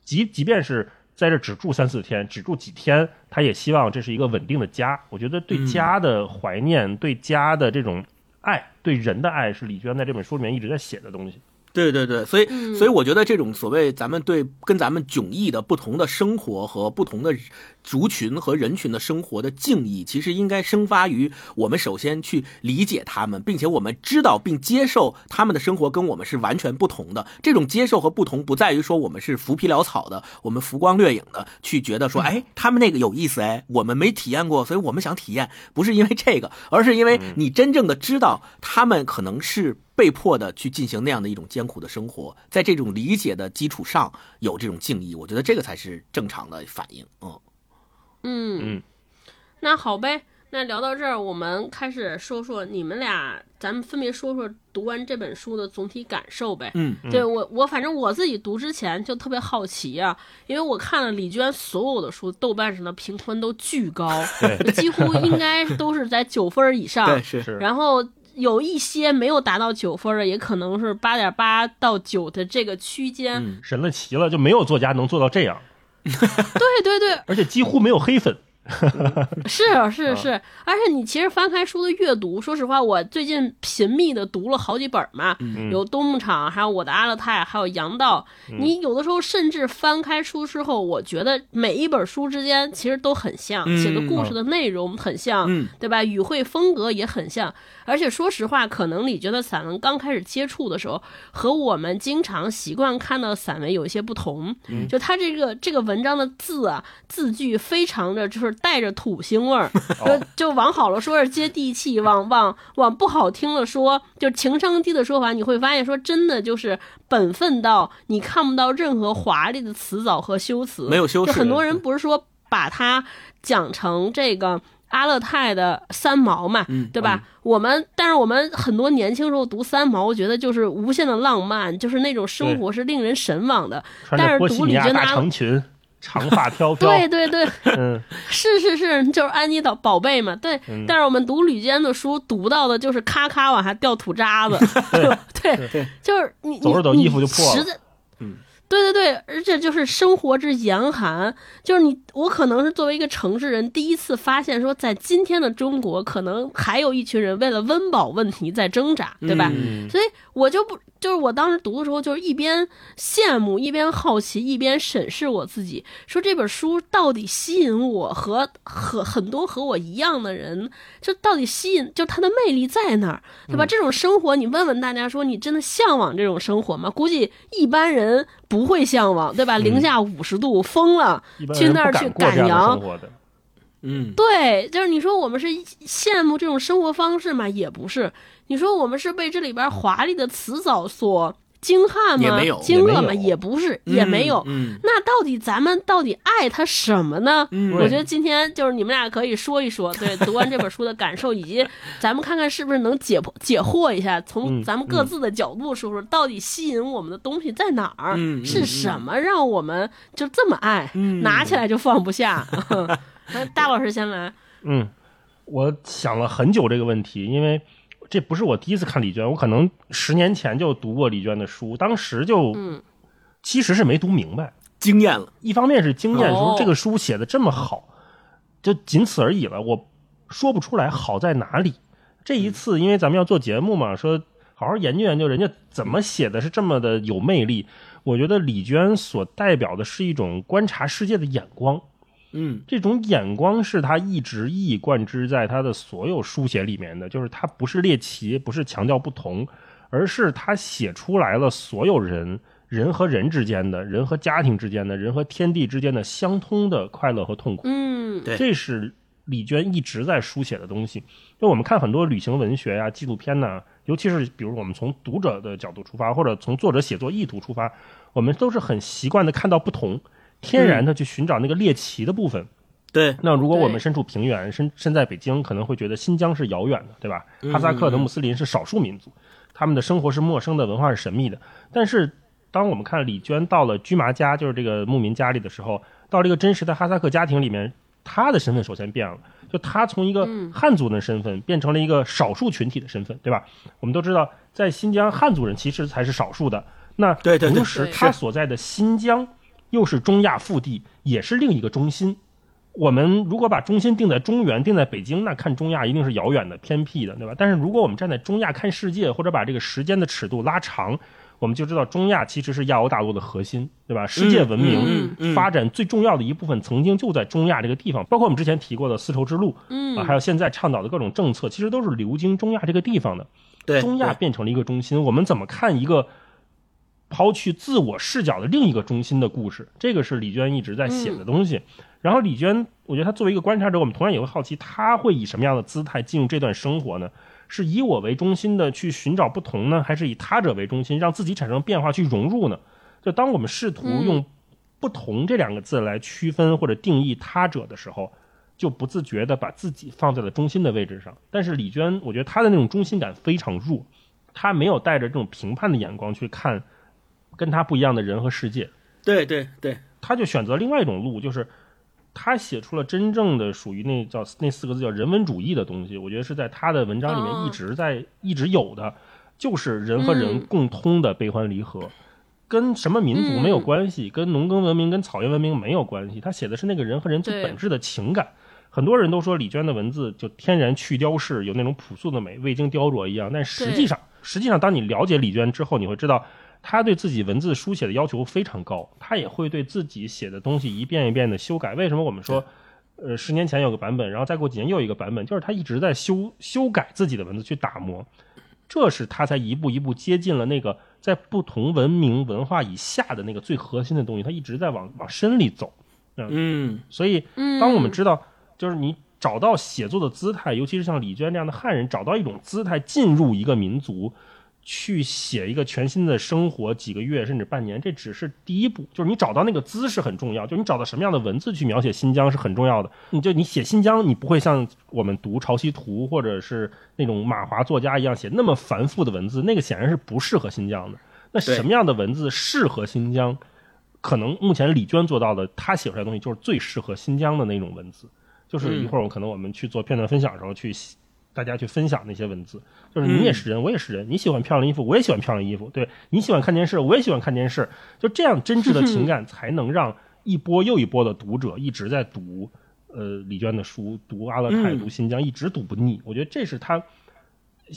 即即便是在这只住三四天，只住几天，他也希望这是一个稳定的家。我觉得对家的怀念，对家的这种爱，对人的爱，是李娟在这本书里面一直在写的东西。对对对，所以嗯所以我觉得这种所谓咱们对跟咱们迥异的不同的生活和不同的族群和人群的生活的敬意，其实应该生发于我们首先去理解他们，并且我们知道并接受他们的生活跟我们是完全不同的。这种接受和不同，不在于说我们是浮皮潦草的，我们浮光掠影的去觉得说，哎，他们那个有意思，哎，我们没体验过，所以我们想体验，不是因为这个，而是因为你真正的知道他们可能是。被迫的去进行那样的一种艰苦的生活，在这种理解的基础上有这种敬意，我觉得这个才是正常的反应。嗯嗯嗯，那好呗。那聊到这儿，我们开始说说你们俩，咱们分别说说读完这本书的总体感受呗。嗯，对我，我反正我自己读之前就特别好奇啊，因为我看了李娟所有的书，豆瓣上的评分都巨高，[LAUGHS] 几乎应该都是在九分以上。对，是是然后有一些没有达到九分的，也可能是八点八到九的这个区间。嗯神了奇了，就没有作家能做到这样，[LAUGHS] 对对对，而且几乎没有黑粉。[LAUGHS] 是是是，而且你其实翻开书的阅读，说实话，我最近频密的读了好几本嘛，嗯有东牧场，还有我的阿勒泰，还有杨道。你有的时候甚至翻开书之后，我觉得每一本书之间其实都很像，嗯写的故事的内容很像，嗯对吧？语汇风格也很像。而且说实话，可能你觉得散文刚开始接触的时候，和我们经常习惯看到的散文有一些不同。就他这个这个文章的字啊，字句非常的就是带着土腥味儿，[LAUGHS] 就就往好了说是接地气，往往往不好听了说，就情商低的说法，你会发现说真的就是本分到你看不到任何华丽的辞藻和修辞，没有修饰就很多人不是说把它讲成这个。阿勒泰的三毛嘛，嗯对吧？我们但是我们很多年轻时候读三毛，我觉得就是无限的浪漫，就是那种生活是令人神往的。穿但是着波西米亚大读李娟的阿长裙，长发飘飘。对对对，嗯，[LAUGHS] 是是是，就是安妮的宝贝嘛。对，嗯但是我们读吕坚的书，读到的就是咔咔往下掉土渣子。对对，就是你走着走你衣服就破了你实在嗯。对对对，而且就是生活之严寒，就是你，我可能是作为一个城市人，第一次发现说，在今天的中国，可能还有一群人为了温饱问题在挣扎，对吧？嗯所以我就不，就是我当时读的时候，就是一边羡慕，一边好奇，一边审视我自己，说这本书到底吸引我和和很多和我一样的人，就到底吸引，就它的魅力在哪儿，对吧？这种生活，你问问大家说，你真的向往这种生活吗？估计一般人不会向往，对吧？零下五十度，疯了，去那儿去敢过这样的生，活的。[LAUGHS] 嗯，对，就是你说我们是羡慕这种生活方式嘛，也不是。你说我们是被这里边华丽的辞藻所惊撼吗？也没有惊愕吗？也不是，也没有。嗯，那到底咱们到底爱他什么呢？嗯我觉得今天就是你们俩可以说一说，对 [LAUGHS] 读完这本书的感受，以及咱们看看是不是能解剖解惑一下，从嗯咱们各自的角度说说，到底吸引我们的东西在哪儿？是什么让我们就这么爱，嗯拿起来就放不下？[LAUGHS] 那大老师先来。嗯，我想了很久这个问题，因为这不是我第一次看李娟，我可能十年前就读过李娟的书，当时就嗯其实是没读明白。惊艳了，一方面是惊艳，哦说这个书写的这么好，就仅此而已了。我说不出来好在哪里。这一次，因为咱们要做节目嘛，说好好研究研究人家怎么写的是这么的有魅力。我觉得李娟所代表的是一种观察世界的眼光，嗯这种眼光是他一直一以贯之在他的所有书写里面的，就是他不是猎奇，不是强调不同，而是他写出来了所有人人和人之间的、人和家庭之间的、人和天地之间的相通的快乐和痛苦。嗯，对这是李娟一直在书写的东西。就我们看很多旅行文学呀、纪录片呐、尤其是比如我们从读者的角度出发，或者从作者写作意图出发，我们都是很习惯的看到不同，天然的去寻找那个猎奇的部分。对，那如果我们身处平原，身身在北京，可能会觉得新疆是遥远的，对吧？哈萨克的穆斯林是少数民族，他们的生活是陌生的，文化是神秘的。但是，当我们看李娟到了居麻家，就是这个牧民家里的时候，到这个真实的哈萨克家庭里面，她的身份首先变了，就她从一个汉族的身份变成了一个少数群体的身份，对吧？我们都知道，在新疆，汉族人其实才是少数的。那对对对同时，对他所在的新疆又是中亚腹地，也是另一个中心。我们如果把中心定在中原，定在北京，那看中亚一定是遥远的、偏僻的，对吧？但是如果我们站在中亚看世界，或者把这个时间的尺度拉长，我们就知道中亚其实是亚欧大陆的核心，对吧？世界文嗯明发展最重要的一部分，曾经就在中亚这个地方。包括我们之前提过的丝绸之路，嗯啊，还有现在倡导的各种政策，其实都是流经中亚这个地方的。对，中亚变成了一个中心，我们怎么看一个抛去自我视角的另一个中心的故事？这个是李娟一直在写的东西。然后李娟，我觉得她作为一个观察者，我们同样也会好奇，她会以什么样的姿态进入这段生活呢？是以我为中心的去寻找不同呢，还是以他者为中心，让自己产生变化去融入呢？就当我们试图用“不同”这两个字来区分或者定义他者的时候，就不自觉地把自己放在了中心的位置上。但是李娟，我觉得她的那种中心感非常弱，她没有带着这种评判的眼光去看跟他不一样的人和世界，对对对，他就选择另外一种路，就是他写出了真正的属于那叫那四个字叫人文主义的东西。我觉得是在他的文章里面哦一直在、一直有的，就是人和人嗯共通的悲欢离合。跟什么民族没有嗯关系，跟农耕文明、跟草原文明没有关系。他写的是那个人和人最本质的情感。很多人都说李娟的文字就天然去雕饰，有那种朴素的美，未经雕琢一样。但实际上，实际上，当你了解李娟之后，你会知道，她对自己文字书写的要求非常高，他也会对自己写的东西一遍一遍的修改。为什么我们说，呃，十年前有个版本，然后再过几年又一个版本，就是他一直在修修改自己的文字，去打磨，这是他才一步一步接近了那个在不同文明文化以下的那个最核心的东西，他一直在往往深里走。嗯，所以当我们知道，就是你找到写作的姿态，尤其是像李娟这样的汉人，找到一种姿态进入一个民族，去写一个全新的生活，几个月甚至半年，这只是第一步。就是你找到那个姿势很重要，就是你找到什么样的文字去描写新疆是很重要的。你就你写新疆，你不会像我们读《潮汐图》或者是那种马华作家一样写那么繁复的文字，那个显然是不适合新疆的。那什么样的文字适合新疆？可能目前李娟做到的，她写出来的东西就是最适合新疆的那种文字。就是一会儿我可能我们去做片段分享的时候，去大家去分享那些文字。就是你也是人，我也是人，你喜欢漂亮衣服，我也喜欢漂亮衣服。对你喜欢看电视，我也喜欢看电视。就这样真挚的情感，[LAUGHS] 才能让一波又一波的读者一直在读呃李娟的书，读阿勒泰，读新疆，一直读不腻。我觉得这是他，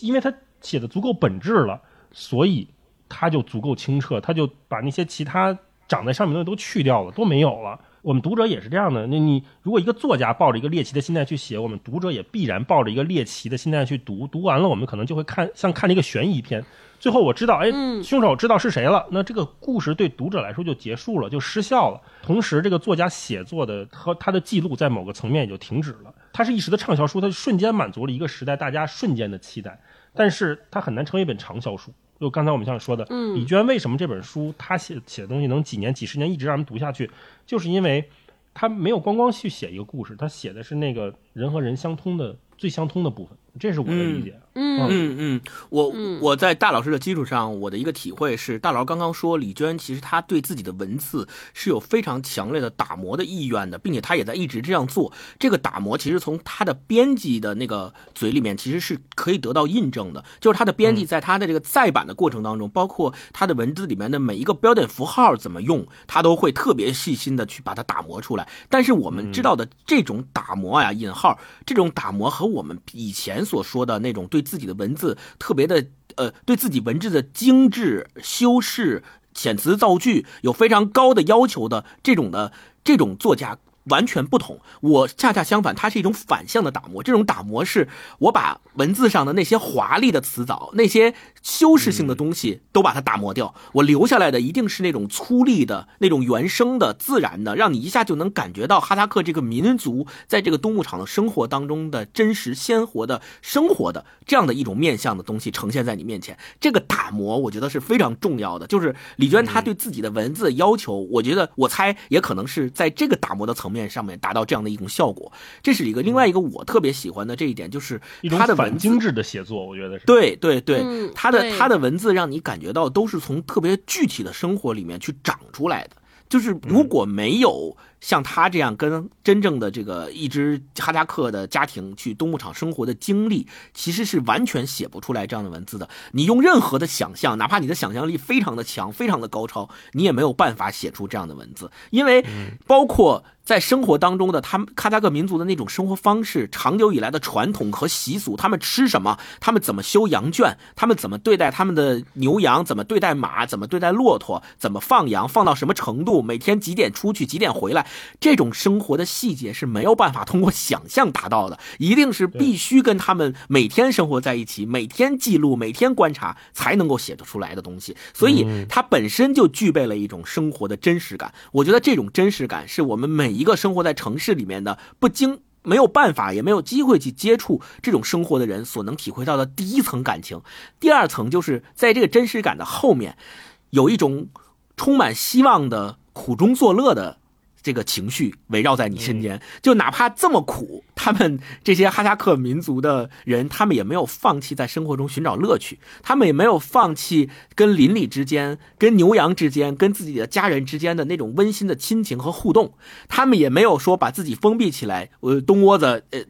因为他写的足够本质了，所以他就足够清澈，他就把那些其他。长在上面的东西都去掉了，都没有了。我们读者也是这样的。那你如果一个作家抱着一个猎奇的心态去写，我们读者也必然抱着一个猎奇的心态去读。读完了，我们可能就会看像看了一个悬疑片。最后我知道，哎，凶手知道是谁了，那这个故事对读者来说就结束了，就失效了。同时，这个作家写作的和他的记录在某个层面也就停止了。它是一时的畅销书，它瞬间满足了一个时代大家瞬间的期待，但是它很难成为一本长销书。就刚才我们像说的，李娟为什么这本书她写写的东西能几年、几十年一直让人读下去，就是因为她没有光光去写一个故事，她写的是那个人和人相通的最相通的部分，这是我的理解。嗯嗯嗯，我我在大老师的基础上，我的一个体会是，大老师刚刚说李娟其实她对自己的文字是有非常强烈的打磨的意愿的，并且她也在一直这样做。这个打磨其实从她的编辑的那个嘴里面其实是可以得到印证的，就是她的编辑在她的这个再版的过程当中，包括她的文字里面的每一个标点符号怎么用，她都会特别细心的去把它打磨出来。但是我们知道的这种打磨呀，引号这种打磨和我们以前所说的那种对。自己的文字特别的，呃，对自己文字的精致修饰、遣词造句有非常高的要求的这种的这种作家。完全不同，我恰恰相反，它是一种反向的打磨。这种打磨是，我把文字上的那些华丽的词藻、那些修饰性的东西都把它打磨掉，我留下来的一定是那种粗粝的、那种原生的、自然的，让你一下就能感觉到哈萨克这个民族在这个冬牧场的生活当中的真实、鲜活的生活的这样的一种面向的东西呈现在你面前。这个打磨，我觉得是非常重要的。就是李娟她对自己的文字要求，我觉得我猜也可能是在这个打磨的层。面上面达到这样的一种效果，这是一个另外一个我特别喜欢的这一点，就是他的反精致的写作，我觉得是。对对对，他的他的文字让你感觉到都是从特别具体的生活里面去长出来的，就是如果没有。像他这样跟真正的这个一支哈萨克的家庭去冬牧场生活的经历，其实是完全写不出来这样的文字的。你用任何的想象，哪怕你的想象力非常的强、非常的高超，你也没有办法写出这样的文字。因为包括在生活当中的他们哈萨克民族的那种生活方式、长久以来的传统和习俗，他们吃什么，他们怎么修羊圈，他们怎么对待他们的牛羊，怎么对待马，怎么对待骆驼，怎么放羊，放到什么程度，每天几点出去，几点回来。这种生活的细节是没有办法通过想象达到的，一定是必须跟他们每天生活在一起，每天记录，每天观察，才能够写得出来的东西。所以它本身就具备了一种生活的真实感。我觉得这种真实感是我们每一个生活在城市里面的不经没有办法也没有机会去接触这种生活的人所能体会到的第一层感情。第二层就是在这个真实感的后面，有一种充满希望的苦中作乐的。这个情绪围绕在你身边，就哪怕这么苦，他们这些哈萨克民族的人，他们也没有放弃在生活中寻找乐趣，他们也没有放弃跟邻里之间、跟牛羊之间、跟自己的家人之间的那种温馨的亲情和互动，他们也没有说把自己封闭起来，呃，东窝子呃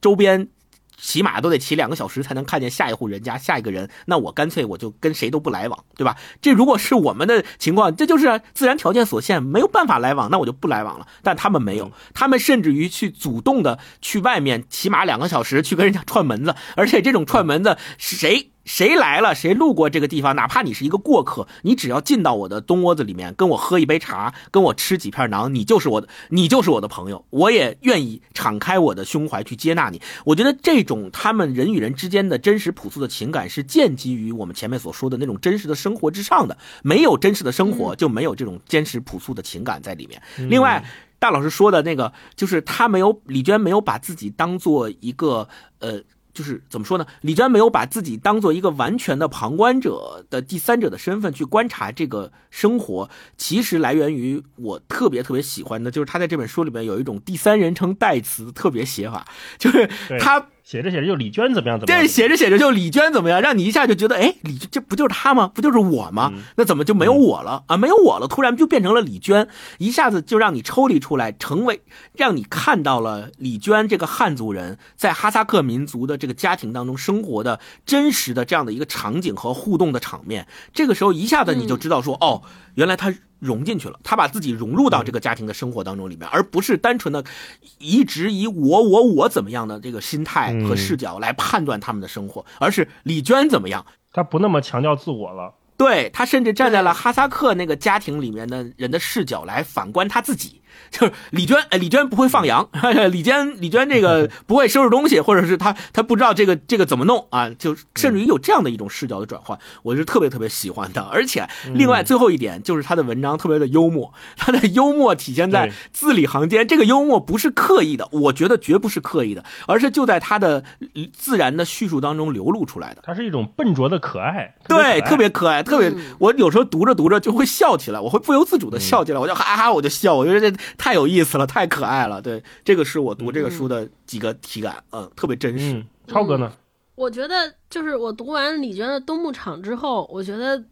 周边。起码都得骑两个小时才能看见下一户人家下一个人，那我干脆我就跟谁都不来往，对吧？这如果是我们的情况，这就是自然条件所限，没有办法来往，那我就不来往了。但他们没有，他们甚至于去主动的去外面骑马两个小时去跟人家串门子，而且这种串门子谁？谁来了，谁路过这个地方，哪怕你是一个过客，你只要进到我的东窝子里面，跟我喝一杯茶，跟我吃几片馕，你就是我的，你就是我的朋友，我也愿意敞开我的胸怀去接纳你。我觉得这种他们人与人之间的真实朴素的情感，是建基于我们前面所说的那种真实的生活之上的。没有真实的生活，就没有这种坚实朴素的情感在里面。另外，大老师说的那个，就是他没有李娟没有把自己当做一个呃。就是怎么说呢？李娟没有把自己当做一个完全的旁观者的第三者的身份去观察这个生活，其实来源于我特别特别喜欢的，就是他在这本书里面有一种第三人称代词特别写法，就是他。写着写着就李娟怎么样？怎么样？对，写着写着就李娟怎么样？让你一下就觉得，哎，李这不就是他吗？不就是我吗？那怎么就没有我了啊？没有我了，突然就变成了李娟，一下子就让你抽离出来，成为让你看到了李娟这个汉族人在哈萨克民族的这个家庭当中生活的真实的这样的一个场景和互动的场面。这个时候一下子你就知道说，哦，原来他。融进去了，他把自己融入到这个家庭的生活当中里面，而不是单纯的一直以我我我怎么样的这个心态和视角来判断他们的生活，而是李娟怎么样，他不那么强调自我了。对他甚至站在了哈萨克那个家庭里面的人的视角来反观他自己。就是李娟，哎，李娟不会放羊，[LAUGHS] 李娟，李娟这个 [LAUGHS] 不会收拾东西，或者是她，她不知道这个这个怎么弄啊？就甚至于有这样的一种视角的转换，我是特别特别喜欢的。而且，另外最后一点就是他的文章特别的幽默，他的幽默体现在字里行间。这个幽默不是刻意的，我觉得绝不是刻意的，而是就在他的自然的叙述当中流露出来的。它是一种笨拙的可爱，对，特别可爱，特别。我有时候读着读着就会笑起来，我会不由自主的笑起来，我就哈哈我就笑，我觉得这。太有意思了，太可爱了。对，这个是我读这个书的几个体感，嗯，特别真实。超哥呢？我觉得就是我读完李娟的《冬牧场》之后，我觉得。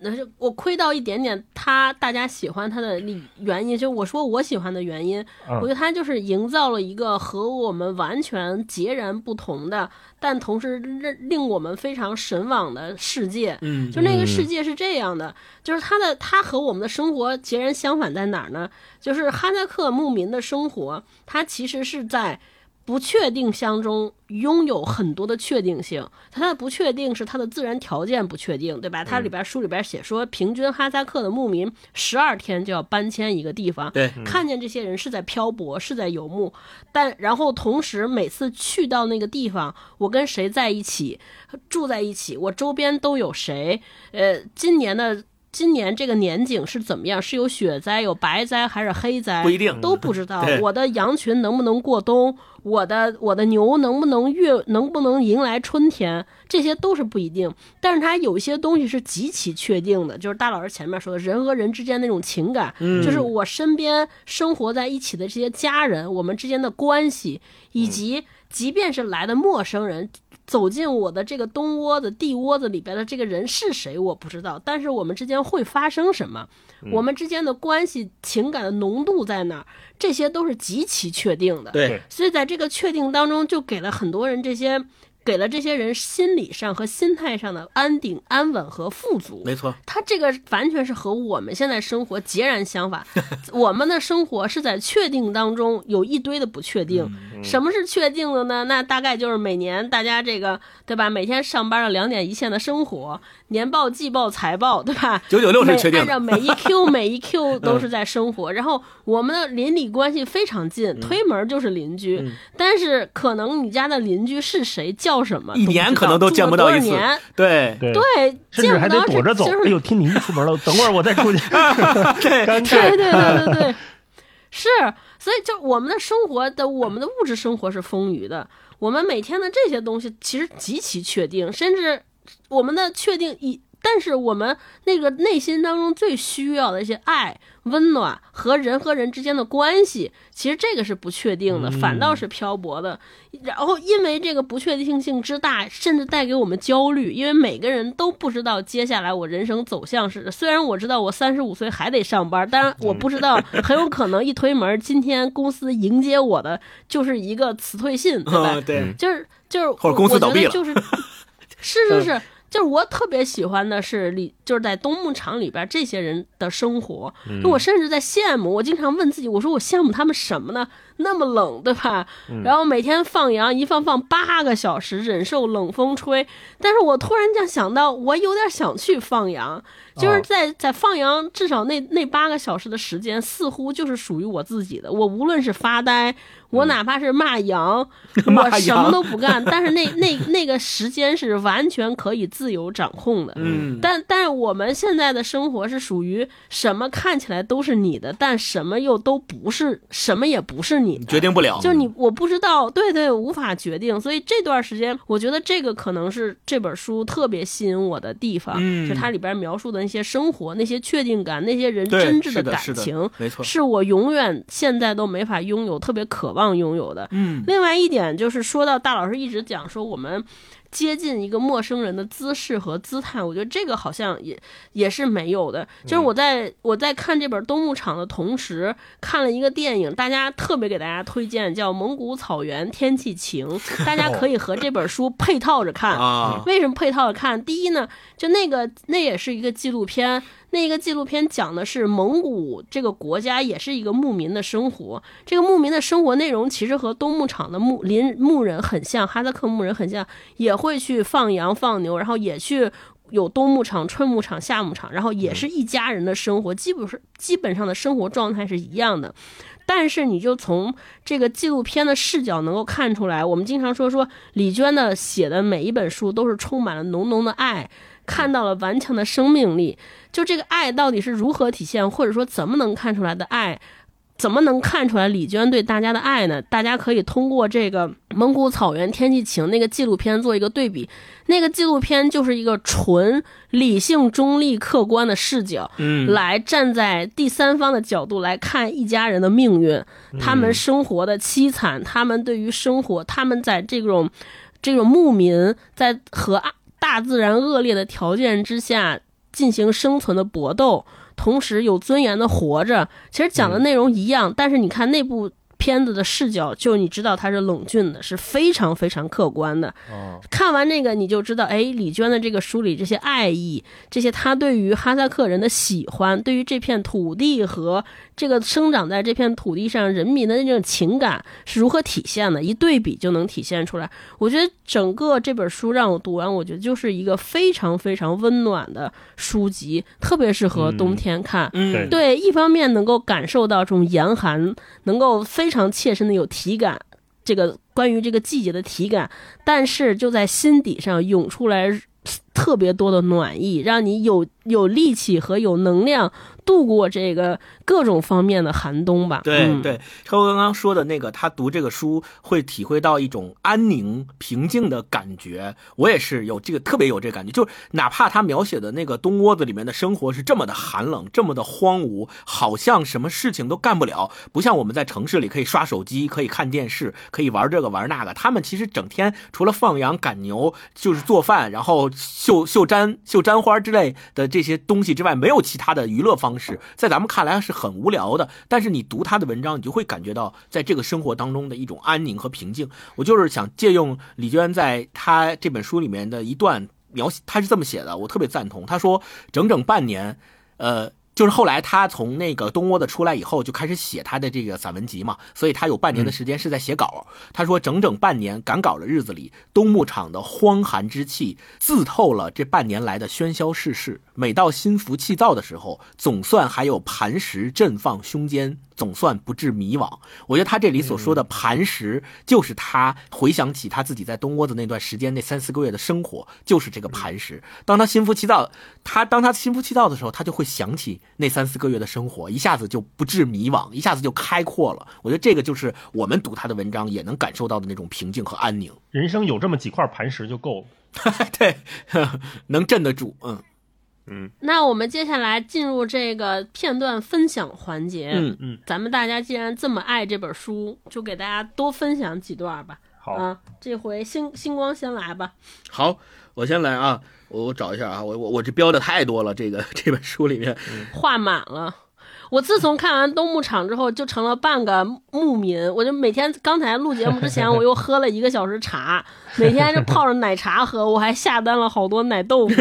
那是我窥到一点点他大家喜欢他的理原因，就我说我喜欢的原因，我觉得他就是营造了一个和我们完全截然不同的，但同时令令我们非常神往的世界。嗯，就那个世界是这样的，就是他的他和我们的生活截然相反在哪儿呢？就是哈萨克牧民的生活，他其实是在。不确定相中拥有很多的确定性，它的不确定是它的自然条件不确定，对吧？它里边书里边写说，平均哈萨克的牧民十二天就要搬迁一个地方，对，看见这些人是在漂泊，是在游牧，但然后同时每次去到那个地方，我跟谁在一起，住在一起，我周边都有谁？呃，今年的。今年这个年景是怎么样？是有雪灾、有白灾还是黑灾？不一定，都不知道。[LAUGHS] 我的羊群能不能过冬？我的我的牛能不能越能不能迎来春天？这些都是不一定。但是它有一些东西是极其确定的，就是大老师前面说的人和人之间那种情感，就是我身边生活在一起的这些家人，我们之间的关系，以及即便是来的陌生人。走进我的这个东窝子、地窝子里边的这个人是谁，我不知道。但是我们之间会发生什么？我们之间的关系、情感的浓度在哪儿？这些都是极其确定的。对，所以在这个确定当中，就给了很多人这些。给了这些人心理上和心态上的安定、安稳和富足。没错，他这个完全是和我们现在生活截然相反。[LAUGHS] 我们的生活是在确定当中有一堆的不确定。什么是确定的呢？那大概就是每年大家这个对吧？每天上班的两点一线的生活，年报、季报、财报对吧？九九六是确定。按照每一 Q [LAUGHS] 每一 Q 都是在生活。然后我们的邻里关系非常近，推门就是邻居。但是可能你家的邻居是谁叫？什么？一年可能都见不到一次，对对对，甚至还得躲着走。哎呦，听你一出门了，等会儿我再出去。[LAUGHS] [LAUGHS] 对对对对对对，是，所以就我们的生活的，我们的物质生活是丰腴的，我们每天的这些东西其实极其确定，甚至我们的确定以但是我们那个内心当中最需要的一些爱、温暖和人和人之间的关系，其实这个是不确定的，反倒是漂泊的。然后因为这个不确定性之大，甚至带给我们焦虑，因为每个人都不知道接下来我人生走向是。虽然我知道我三十五岁还得上班，但是我不知道，很有可能一推门，今天公司迎接我的就是一个辞退信，对吧？对，就是就是或者公司倒闭了，就是是是是。就是我特别喜欢的是里，就是在东牧场里边这些人的生活，就我甚至在羡慕。我经常问自己，我说我羡慕他们什么呢？那么冷，对吧？然后每天放羊，一放放八个小时，忍受冷风吹。但是我突然间想到，我有点想去放羊，就是在在放羊，至少那那八个小时的时间，似乎就是属于我自己的。我无论是发呆。我哪怕是 [LAUGHS] 骂羊，我什么都不干，[LAUGHS] 但是那那那个时间是完全可以自由掌控的。嗯，但但是我们现在的生活是属于什么看起来都是你的，但什么又都不是，什么也不是你决定不了。就你我不知道，对对，无法决定。所以这段时间，我觉得这个可能是这本书特别吸引我的地方，就它里边描述的那些生活、那些确定感、那些人真挚的感情，没错，是我永远现在都没法拥有，特别渴望。望拥有的，嗯，另外一点就是说到大老师一直讲说我们接近一个陌生人的姿势和姿态，我觉得这个好像也也是没有的。就是我在我在看这本《冬牧场》的同时，看了一个电影，大家特别给大家推荐，叫《蒙古草原天气晴》，[LAUGHS] 大家可以和这本书配套着看啊。为什么配套着看？第一呢，就那个那也是一个纪录片。那个纪录片讲的是蒙古这个国家也是一个牧民的生活，这个牧民的生活内容其实和东牧场的牧林牧人很像，哈萨克牧人很像，也会去放羊放牛，然后也去有冬牧场、春牧场、夏牧场，然后也是一家人的生活，基本是基本上的生活状态是一样的。但是你就从这个纪录片的视角能够看出来，我们经常说说李娟的写的每一本书都是充满了浓浓的爱。看到了顽强的生命力，就这个爱到底是如何体现，或者说怎么能看出来的爱，怎么能看出来李娟对大家的爱呢？大家可以通过这个《蒙古草原天气晴》那个纪录片做一个对比。那个纪录片就是一个纯理性、中立、客观的视角，嗯，来站在第三方的角度来看一家人的命运，他们生活的凄惨，他们对于生活，他们在这种这种牧民在和爱。大自然恶劣的条件之下进行生存的搏斗，同时有尊严的活着。其实讲的内容一样，但是你看那部。片子的视角，就你知道它是冷峻的，是非常非常客观的。看完那个你就知道，哎，李娟的这个书里这些爱意，这些他对于哈萨克人的喜欢，对于这片土地和这个生长在这片土地上人民的那种情感是如何体现的，一对比就能体现出来。我觉得整个这本书让我读完，我觉得就是一个非常非常温暖的书籍，特别适合冬天看。嗯，对，一方面能够感受到这种严寒，能够非。非常切身的有体感，这个关于这个季节的体感，但是就在心底上涌出来特别多的暖意，让你有有力气和有能量。度过这个各种方面的寒冬吧。对对，超哥刚刚说的那个，他读这个书会体会到一种安宁、平静的感觉。我也是有这个特别有这个感觉，就是哪怕他描写的那个冬窝子里面的生活是这么的寒冷、这么的荒芜，好像什么事情都干不了，不像我们在城市里可以刷手机、可以看电视、可以玩这个玩那个。他们其实整天除了放羊、赶牛，就是做饭，然后绣绣毡、绣毡花之类的这些东西之外，没有其他的娱乐方式。在咱们看来是很无聊的，但是你读他的文章，你就会感觉到在这个生活当中的一种安宁和平静。我就是想借用李娟在他这本书里面的一段描写，他是这么写的，我特别赞同。他说，整整半年，呃。就是后来他从那个东窝子出来以后，就开始写他的这个散文集嘛，所以他有半年的时间是在写稿。他说，整整半年赶稿的日子里，东牧场的荒寒之气自透了这半年来的喧嚣世事。每到心浮气躁的时候，总算还有磐石振放胸间。总算不致迷惘。我觉得他这里所说的磐石，就是他回想起他自己在东窝子那段时间那三四个月的生活，就是这个磐石。当他心浮气躁，他当他心浮气躁的时候，他就会想起那三四个月的生活，一下子就不致迷惘，一下子就开阔了。我觉得这个就是我们读他的文章也能感受到的那种平静和安宁。人生有这么几块磐石就够了，[LAUGHS] 对，能镇得住。嗯。嗯那我们接下来进入这个片段分享环节。嗯嗯，咱们大家既然这么爱这本书，就给大家多分享几段吧。好，啊，这回星星光先来吧。好，我先来啊，我我找一下啊，我我我这标的太多了，这个这本书里面，画满了。我自从看完冬牧场之后，就成了半个牧民。我就每天刚才录节目之前，我又喝了一个小时茶，每天就泡着奶茶喝。我还下单了好多奶豆腐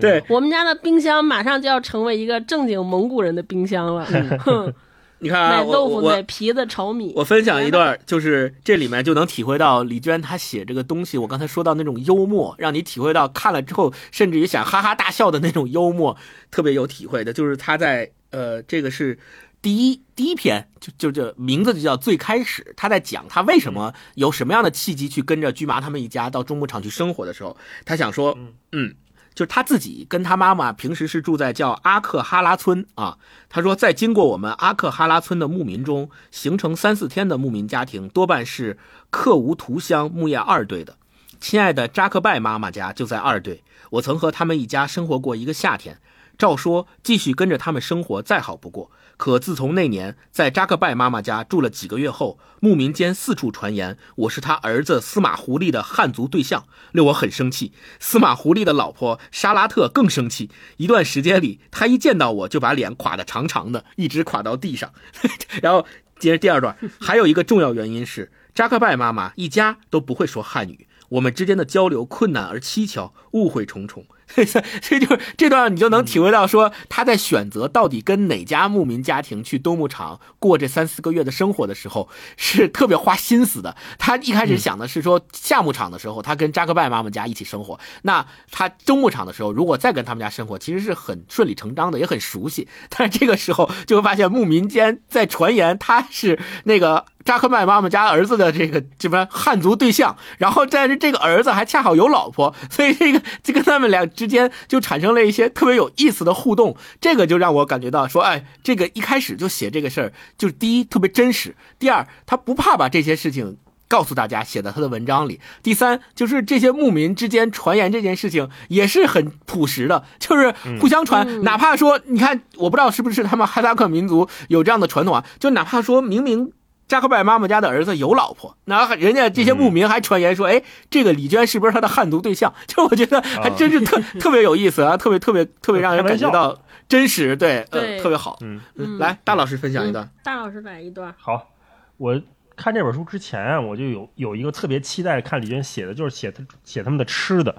对，我们家的冰箱马上就要成为一个正经蒙古人的冰箱了。[LAUGHS] 哼，你看啊，豆腐、我我皮子、炒米。我分享一段，就是这里面就能体会到李娟她写这个东西，我刚才说到那种幽默，让你体会到看了之后甚至于想哈哈大笑的那种幽默，特别有体会的。就是她在呃，这个是第一第一篇，就就这名字就叫最开始，她在讲她为什么有什么样的契机去跟着驹麻他们一家到中牧场去生活的时候，她想说，嗯。就是他自己跟他妈妈平时是住在叫阿克哈拉村啊。他说，在经过我们阿克哈拉村的牧民中，形成三四天的牧民家庭多半是克吾图乡牧业二队的。亲爱的扎克拜妈妈家就在二队，我曾和他们一家生活过一个夏天。照说继续跟着他们生活再好不过，可自从那年在扎克拜妈妈家住了几个月后，牧民间四处传言我是他儿子司马狐狸的汉族对象，令我很生气。司马狐狸的老婆沙拉特更生气。一段时间里，他一见到我就把脸垮得长长的，一直垮到地上。[LAUGHS] 然后接着第二段，还有一个重要原因是扎克拜妈妈一家都不会说汉语，我们之间的交流困难而蹊跷，误会重重。[LAUGHS] 所以就这段你就能体会到，说他在选择到底跟哪家牧民家庭去冬牧场过这三四个月的生活的时候，是特别花心思的。他一开始想的是说，夏牧场的时候他跟扎克拜妈妈家一起生活，那他冬牧场的时候如果再跟他们家生活，其实是很顺理成章的，也很熟悉。但是这个时候就会发现牧民间在传言他是那个。扎克麦妈妈家儿子的这个什么汉族对象，然后但是这个儿子还恰好有老婆，所以这个就跟他们俩之间就产生了一些特别有意思的互动。这个就让我感觉到说，哎，这个一开始就写这个事儿，就是第一特别真实，第二他不怕把这些事情告诉大家，写在他的文章里。第三就是这些牧民之间传言这件事情也是很朴实的，就是互相传，嗯哪怕说你看，我不知道是不是他们哈萨克民族有这样的传统啊，就哪怕说明明。扎克拜妈妈家的儿子有老婆，然后人家这些牧民还传言说，哎，这个李娟是不是他的汉族对象？[LAUGHS] 就我觉得还真是特、[LAUGHS] 特别有意思啊，特别特别 [LAUGHS] 特别让人感觉到真实，对，对呃，特别好。嗯，嗯来，大老师分享一段。嗯大老师来一段。好，我看这本书之前啊，我就有有一个特别期待看李娟写的，就是写他写他们的吃的。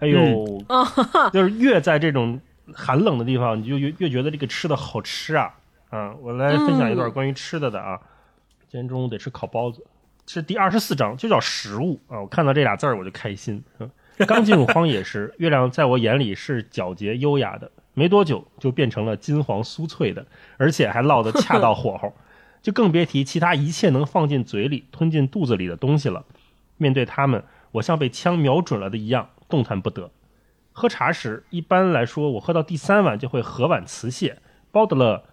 哎呦，哦，就是越在这种寒冷的地方，你就越越觉得这个吃的好吃啊。啊，我来分享一段嗯关于吃的的啊。今天中午得吃烤包子，是第二十四章，就叫食物啊。我看到这俩字儿我就开心。嗯刚进入荒野时，月亮在我眼里是皎洁优雅的，没多久就变成了金黄酥脆的，而且还烙得恰到火候，就更别提其他一切能放进嘴里、吞进肚子里的东西了。面对它们，我像被枪瞄准了的一样，动弹不得。喝茶时，一般来说，我喝到第三碗就会合碗辞谢。包德勒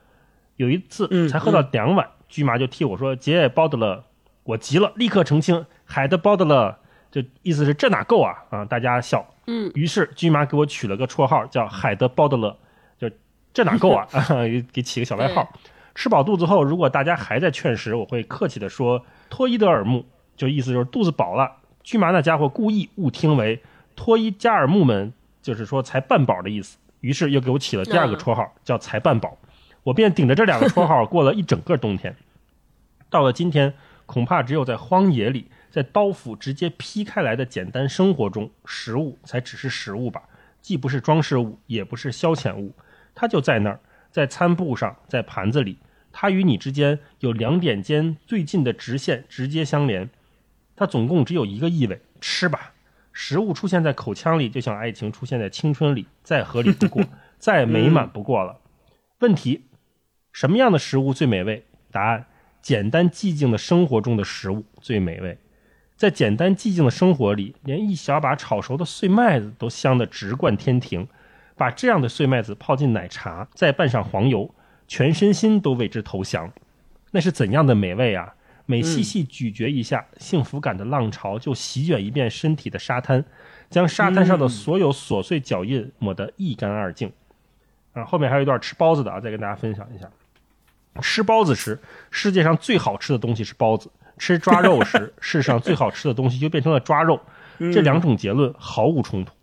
有一次嗯才喝到两碗，驹麻就替我说：“姐，包德勒。”我急了，立刻澄清：“海的包德勒。”就意思是这哪够啊啊！大家笑。嗯，于是巨麻给我取了个绰号，叫海德包德勒，就这哪够啊？给 [LAUGHS] 给起个小外号。吃饱肚子后，如果大家还在劝食，我会客气地说托伊德尔木，就意思就是肚子饱了。巨麻那家伙故意误听为托伊加尔木们，就是说才半饱的意思。于是又给我起了第二个绰号，叫才半饱。我便顶着这两个绰号过了一整个冬天。到了今天，恐怕只有在荒野里，在刀斧直接劈开来的简单生活中，食物才只是食物吧，既不是装饰物，也不是消遣物，它就在那儿，在餐布上，在盘子里，它与你之间有两点间最近的直线直接相连，它总共只有一个意味：吃吧。食物出现在口腔里，就像爱情出现在青春里，再合理不过，[LAUGHS] 再美满不过了。问题：什么样的食物最美味？答案：简单寂静的生活中的食物最美味。在简单寂静的生活里，连一小把炒熟的碎麦子都香得直灌天庭。把这样的碎麦子泡进奶茶，再拌上黄油，全身心都为之投降。那是怎样的美味啊！每细细咀嚼一下，幸福感的浪潮就席卷一遍身体的沙滩。将沙滩上的所有琐碎脚印抹得一干二净。啊，后面还有一段吃包子的啊，再跟大家分享一下。吃包子时，世界上最好吃的东西是包子；吃抓肉时，世上最好吃的东西就变成了抓肉。这两种结论毫无冲突。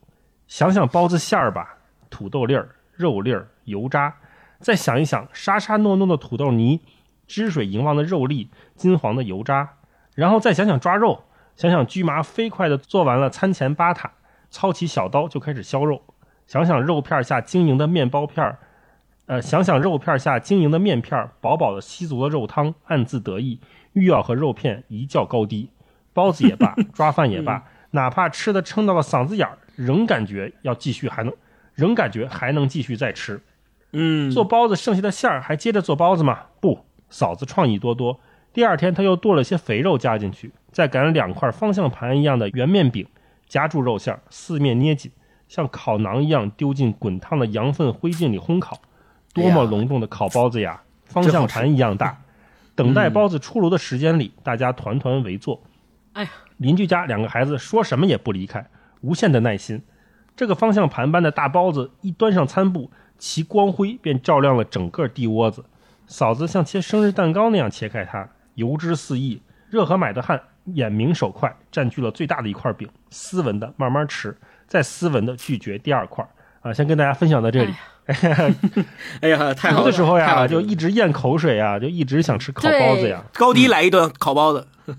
想想包子馅儿吧，土豆粒儿、肉粒儿、油渣；再想一想沙沙糯糯的土豆泥、汁水盈汪的肉粒、金黄的油渣；然后再想想抓肉，想想驹麻飞快地做完了餐前八塔，操起小刀就开始削肉；想想肉片下晶莹的面包片儿。呃，想想肉片下晶莹的面片，饱饱的吸足了肉汤，暗自得意，欲要和肉片一较高低。包子也罢，[LAUGHS] 抓饭也罢，哪怕吃的撑到了嗓子眼儿，仍感觉要继续，还能，仍感觉还能继续再吃。嗯，做包子剩下的馅儿还接着做包子吗？不，嫂子创意多多。第二天，他又剁了些肥肉加进去，再擀两块方向盘一样的圆面饼，夹住肉馅儿，四面捏紧，像烤馕一样丢进滚烫的羊粪灰烬里烘烤。多么隆重的烤包子呀！方向盘一样大。等待包子出炉的时间里，大家团团围坐。哎呀，邻居家两个孩子说什么也不离开，无限的耐心。这个方向盘般的大包子一端上餐布，其光辉便照亮了整个地窝子。嫂子像切生日蛋糕那样切开它，油脂四溢。热河买的汗，眼明手快，占据了最大的一块饼，斯文的慢慢吃，再斯文的拒绝第二块。啊，先跟大家分享到这里。[LAUGHS] 哎呀，太好了！的时候呀，就一直咽口水呀，就一直想吃烤包子呀。高低来一顿烤包子。[LAUGHS]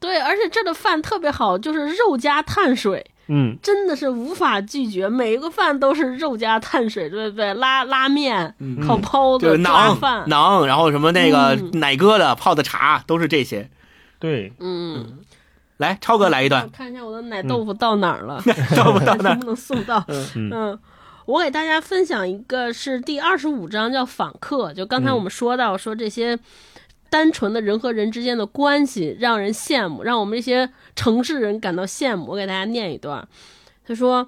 对，而且这的饭特别好，就是肉加碳水，嗯，真的是无法拒绝。每一个饭都是肉加碳水，对不对？拉拉面、烤包子、就是馕饭，馕，然后什么那个嗯奶疙瘩、泡的茶，都是这些。对，嗯。来，超哥来一段。看一下我的奶豆腐到哪儿了，[LAUGHS] 豆腐到哪儿能不能送到？嗯嗯，我给大家分享一个是第二十五章，叫访客。就刚才我们说到，说这些单纯的人和人之间的关系让人羡慕，让我们这些城市人感到羡慕。我给大家念一段，他说：“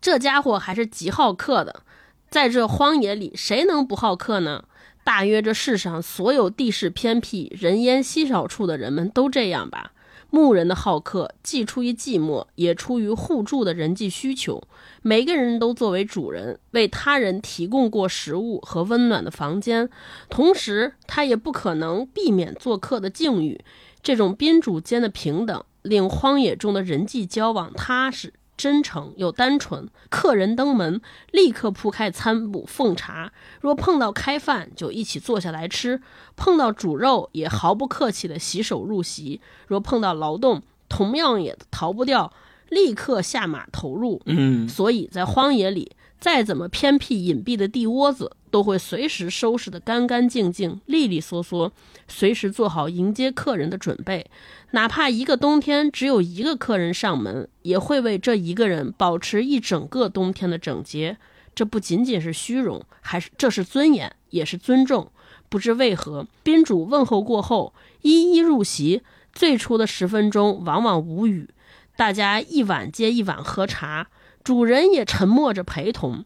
这家伙还是极好客的，在这荒野里，谁能不好客呢？”大约这世上所有地势偏僻、人烟稀少处的人们都这样吧。牧人的好客，既出于寂寞，也出于互助的人际需求。每个人都作为主人，为他人提供过食物和温暖的房间，同时他也不可能避免做客的境遇。这种宾主间的平等，令荒野中的人际交往踏实、真诚又单纯。客人登门，立刻铺开餐布奉茶；若碰到开饭，就一起坐下来吃；碰到煮肉，也毫不客气地洗手入席。若碰到劳动，同样也逃不掉，立刻下马投入。嗯，所以在荒野里，再怎么偏僻隐蔽的地窝子，都会随时收拾得干干净净、利利索索，随时做好迎接客人的准备。哪怕一个冬天只有一个客人上门，也会为这一个人保持一整个冬天的整洁。这不仅仅是虚荣，还是这是尊严，也是尊重。不知为何，宾主问候过后，一一入席。最初的十分钟往往无语，大家一碗接一碗喝茶，主人也沉默着陪同，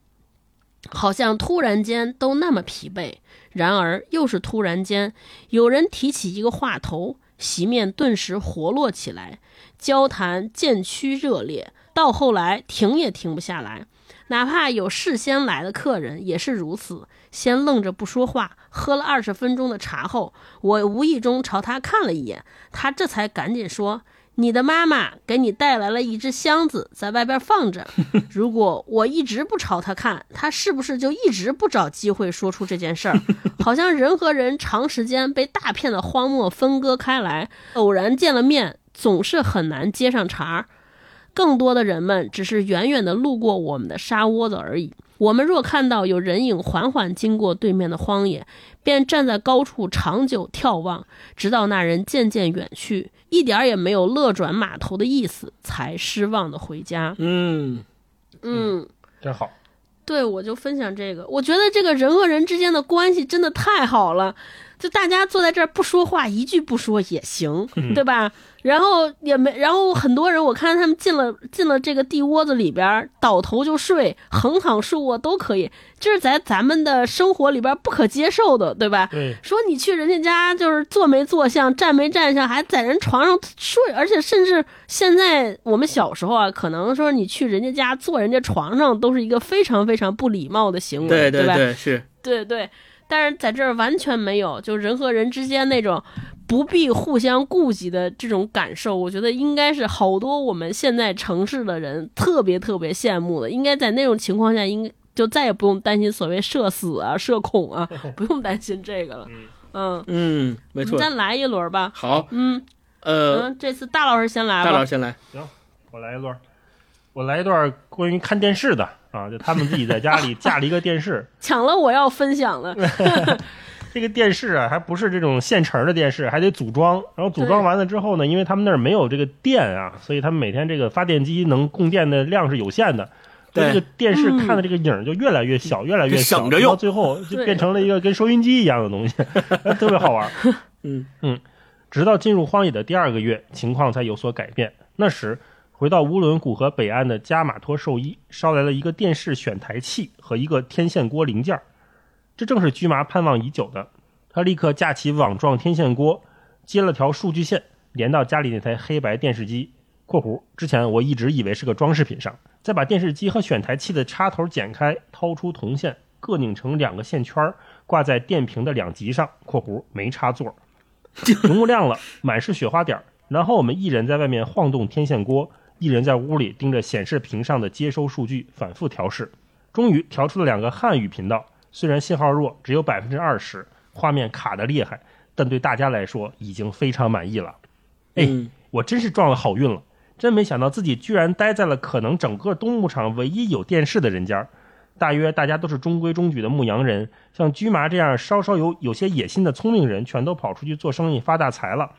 好像突然间都那么疲惫。然而又是突然间，有人提起一个话头，席面顿时活络起来，交谈渐趋热烈，到后来停也停不下来。哪怕有事先来的客人也是如此，先愣着不说话，喝了二十分钟的茶后，我无意中朝他看了一眼，他这才赶紧说：“你的妈妈给你带来了一只箱子，在外边放着。[LAUGHS] 如果我一直不朝他看，他是不是就一直不找机会说出这件事儿？[LAUGHS] 好像人和人长时间被大片的荒漠分割开来，[LAUGHS] 偶然见了面，总是很难接上茬儿。”更多的人们只是远远地路过我们的沙窝子而已。我们若看到有人影缓缓经过对面的荒野，便站在高处长久眺望，直到那人渐渐远去，一点儿也没有乐转码头的意思，才失望的回家。嗯，嗯，真好。对，我就分享这个。我觉得这个人和人之间的关系真的太好了。就大家坐在这儿不说话，一句不说也行，嗯对吧？然后也没，然后很多人我看他们进了进了这个地窝子里边儿，倒头就睡，横躺竖卧都可以，这是在咱们的生活里边儿不可接受的，对吧？对，说你去人家家就是坐没坐相，站没站相，还在人床上睡，而且甚至现在我们小时候啊，可能说你去人家家坐人家床上都是一个非常非常不礼貌的行为，对对吧？对，是对对，但是在这儿完全没有，就人和人之间那种不必互相顾及的这种感受，我觉得应该是好多我们现在城市的人特别特别羡慕的。应该在那种情况下，应就再也不用担心所谓社死啊、社恐啊，[LAUGHS] 不用担心这个了。嗯，嗯，没错。再来一轮吧。好，嗯呃，嗯，这次大老师先来吧。大老师先来。行我来一段，我来一段关于看电视的啊，就他们自己在家里 [LAUGHS] 架了一个电视，[LAUGHS] 抢了我要分享的。[LAUGHS] 这个电视啊，还不是这种现成的电视，还得组装。然后组装完了之后呢，因为他们那儿没有这个电啊，所以他们每天这个发电机能供电的量是有限的。对这个电视看的这个影儿就越来越小，越来越小，省着用到最后就变成了一个跟收音机一样的东西，特别好玩。嗯嗯，直到进入荒野的第二个月，情况才有所改变。那时，回到乌伦古河北岸的加马托兽医捎来了一个电视选台器和一个天线锅零件儿，这正是驹麻盼望已久的。他立刻架起网状天线锅，接了条数据线，连到家里那台黑白电视机（括弧之前我一直以为是个装饰品）上，再把电视机和选台器的插头剪开，掏出铜线，各拧成两个线圈儿，挂在电瓶的两极上（括弧没插座）。[LAUGHS] 屏幕亮了，满是雪花点儿。然后我们一人在外面晃动天线锅，一人在屋里盯着显示屏上的接收数据，反复调试。终于调出了两个汉语频道，虽然信号弱，只有百分之二十，画面卡的厉害，但对大家来说已经非常满意了。哎，嗯我真是撞了好运了！真没想到自己居然待在了可能整个东牧场唯一有电视的人家。大约大家都是中规中矩的牧羊人，像驹麻这样稍稍有有些野心的聪明人，全都跑出去做生意发大财了。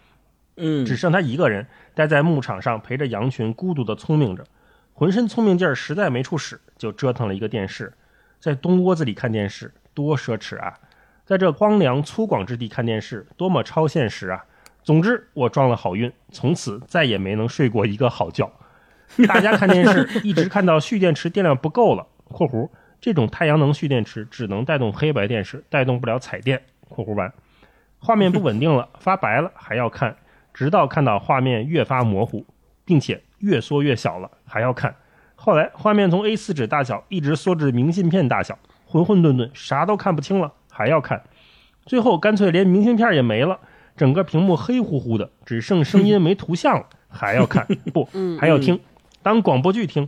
嗯，只剩他一个人待在牧场上，陪着羊群孤独地聪明着，浑身聪明劲儿实在没处使，就折腾了一个电视。在东窝子里看电视，多奢侈啊！在这荒凉粗犷之地看电视，多么超现实啊！总之，我撞了好运，从此再也没能睡过一个好觉。大家看电视，一直看到蓄电池电量不够了（括弧这种太阳能蓄电池只能带动黑白电视，带动不了彩电）（括弧完）。画面不稳定了，发白了，还要看，直到看到画面越发模糊，并且越缩越小了，还要看。后来画面从 A4 纸大小一直缩至明信片大小，混混沌沌，啥都看不清了，还要看。最后干脆连明信片也没了，整个屏幕黑乎乎的，只剩声音没图像了，还要看，不，[LAUGHS] 还要听，当广播剧听，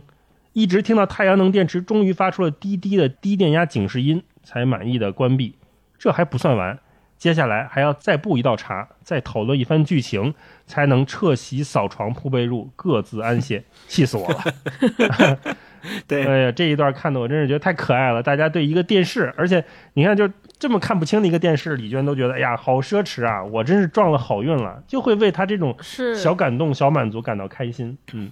一直听到太阳能电池终于发出了滴滴的低电压警示音，才满意的关闭。这还不算完，接下来还要再布一道茶，再讨论一番剧情，才能撤席、扫床、铺被褥，各自安歇。[LAUGHS] 气死我了！[LAUGHS] 对，哎呀，这一段看的我真是觉得太可爱了。大家对一个电视，而且你看就这么看不清的一个电视，李娟都觉得哎呀好奢侈啊！我真是撞了好运了，就会为他这种小感动、小满足感到开心。嗯，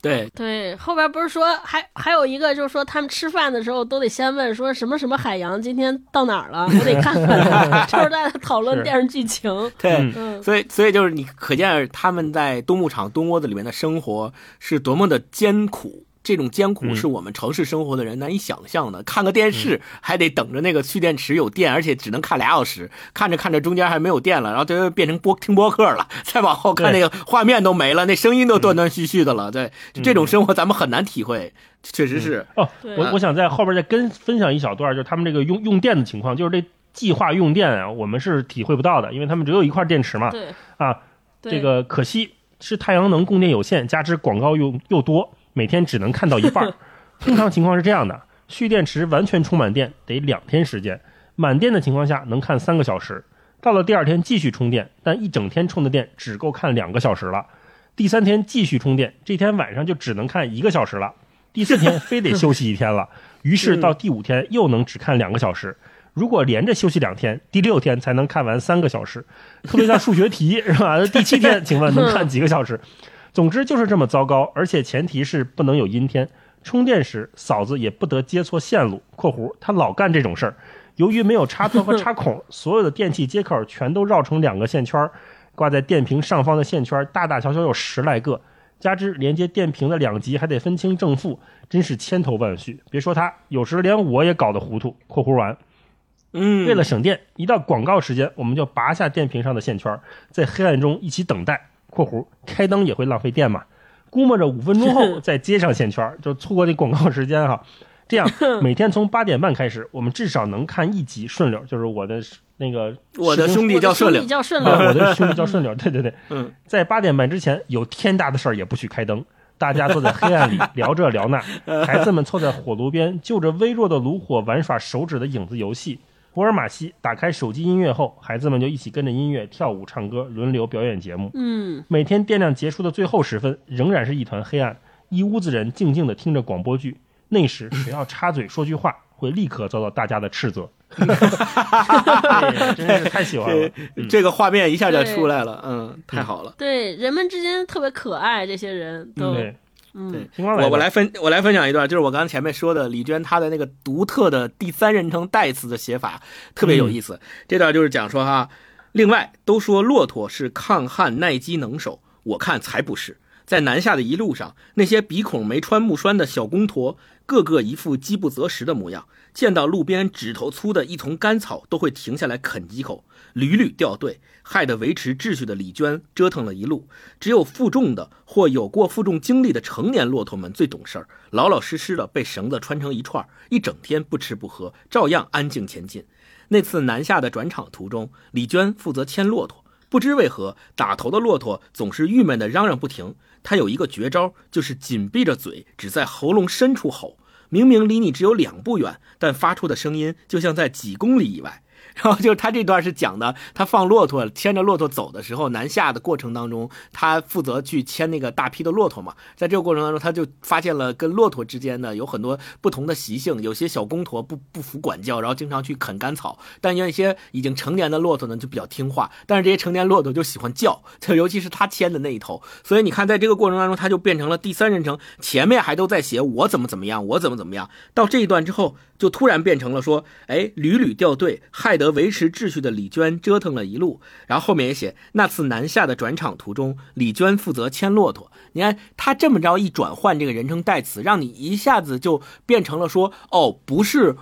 对，对，后边不是说还还有一个，就是说他们吃饭的时候都得先问说什么什么海洋今天到哪儿了，我得看看，[LAUGHS] 就是在讨论电视剧情。对。嗯嗯，所以，所以就是你可见他们在冬牧场、冬窝子里面的生活是多么的艰苦。这种艰苦嗯是我们城市生活的人难以想象的。看个电视还得等着那个蓄电池有电，而且只能看俩小时，看着看着中间还没有电了，然后就变成播听播客了，再往后看那个画面都没了，那声音都断断续续的了。对，这种生活咱们很难体会，确实是。哦，我我想在后边再跟分享一小段，就是他们这个用用电的情况，就是这计划用电啊，我们是体会不到的，因为他们只有一块电池嘛。对，啊，对这个可惜是太阳能供电有限，加之广告又又多，每天只能看到一半儿。[LAUGHS] 通常情况是这样的：蓄电池完全充满电得两天时间，满电的情况下能看三个小时。到了第二天继续充电，但一整天充的电只够看两个小时了。第三天继续充电，这天晚上就只能看一个小时了。第四天非得休息一天了，[LAUGHS] 于是到第五天又能只看两个小时。如果连着休息两天，第六天才能看完三个小时。特别像数学题是吧？第七天，请问能看几个小时？总之就是这么糟糕，而且前提是不能有阴天。充电时，嫂子也不得接错线路（括弧她老干这种事儿），由于没有插座和插孔，所有的电器接口全都绕成两个线圈儿，挂在电瓶上方的线圈儿大大小小有十来个，加之连接电瓶的两极还得分清正负，真是千头万绪。别说他，有时连我也搞得糊涂。（括弧完）嗯，为了省电，一到广告时间，我们就拔下电瓶上的线圈儿，在黑暗中一起等待。（括弧开灯也会浪费电嘛？估摸着五分钟后再接上线圈，就错过那广告时间哈。这样 [LAUGHS] 每天从八点半开始，我们至少能看一集顺溜，就是我的那个我的兄弟叫顺溜，叫顺啊，溜，我的兄弟叫顺溜，对对对，嗯，在八点半之前有天大的事儿也不许开灯，大家坐在黑暗里 [LAUGHS] 聊这聊那，孩子们凑在火炉边就着微弱的炉火玩耍手指的影子游戏。福尔马西打开手机音乐后，孩子们就一起跟着音乐跳舞、唱歌，轮流表演节目。嗯，每天电量结束的最后时分，仍然是一团黑暗，一屋子人静静地听着广播剧。那时谁要插嘴说句话，会立刻遭到大家的斥责。[LAUGHS] 哎真是太喜欢了。这这个画面一下就出来了，嗯，太好了。对，人们之间特别可爱，这些人都，对，嗯对，我我来分我来分享一段，就是我刚刚前面说的李娟她的那个独特的第三人称代词的写法特别有意思。这段就是讲说哈，另外都说骆驼是抗旱耐饥能手，我看才不是。在南下的一路上，那些鼻孔没穿木栓的小公驼，个个一副饥不择食的模样，见到路边指头粗的一丛干草，都会停下来啃几口，屡屡掉队，害得维持秩序的李娟折腾了一路。只有负重的或有过负重经历的成年骆驼们最懂事儿，老老实实的被绳子穿成一串，一整天不吃不喝，照样安静前进。那次南下的转场途中，李娟负责牵骆驼，不知为何打头的骆驼总是郁闷的嚷嚷不停。他有一个绝招，就是紧闭着嘴，只在喉咙深处吼。明明离你只有两步远，但发出的声音就像在几公里以外。然后就是他这段是讲的，他放骆驼牵着骆驼走的时候，南下的过程当中，他负责去牵那个大批的骆驼嘛。在这个过程当中，他就发现了跟骆驼之间呢有很多不同的习性，有些小公驼不不服管教，然后经常去啃干草；但有一些已经成年的骆驼呢就比较听话，但是这些成年骆驼就喜欢叫，就尤其是他牵的那一头。所以你看，在这个过程当中，他就变成了第三人称，前面还都在写我怎么怎么样，我怎么怎么样，到这一段之后，就突然变成了说，哎，屡屡掉队，害得维持秩序的李娟折腾了一路。然后后面也写，那次南下的转场途中，李娟负责牵骆驼。你看他这么着一转换这个人称代词，让你一下子就变成了说，哦，不是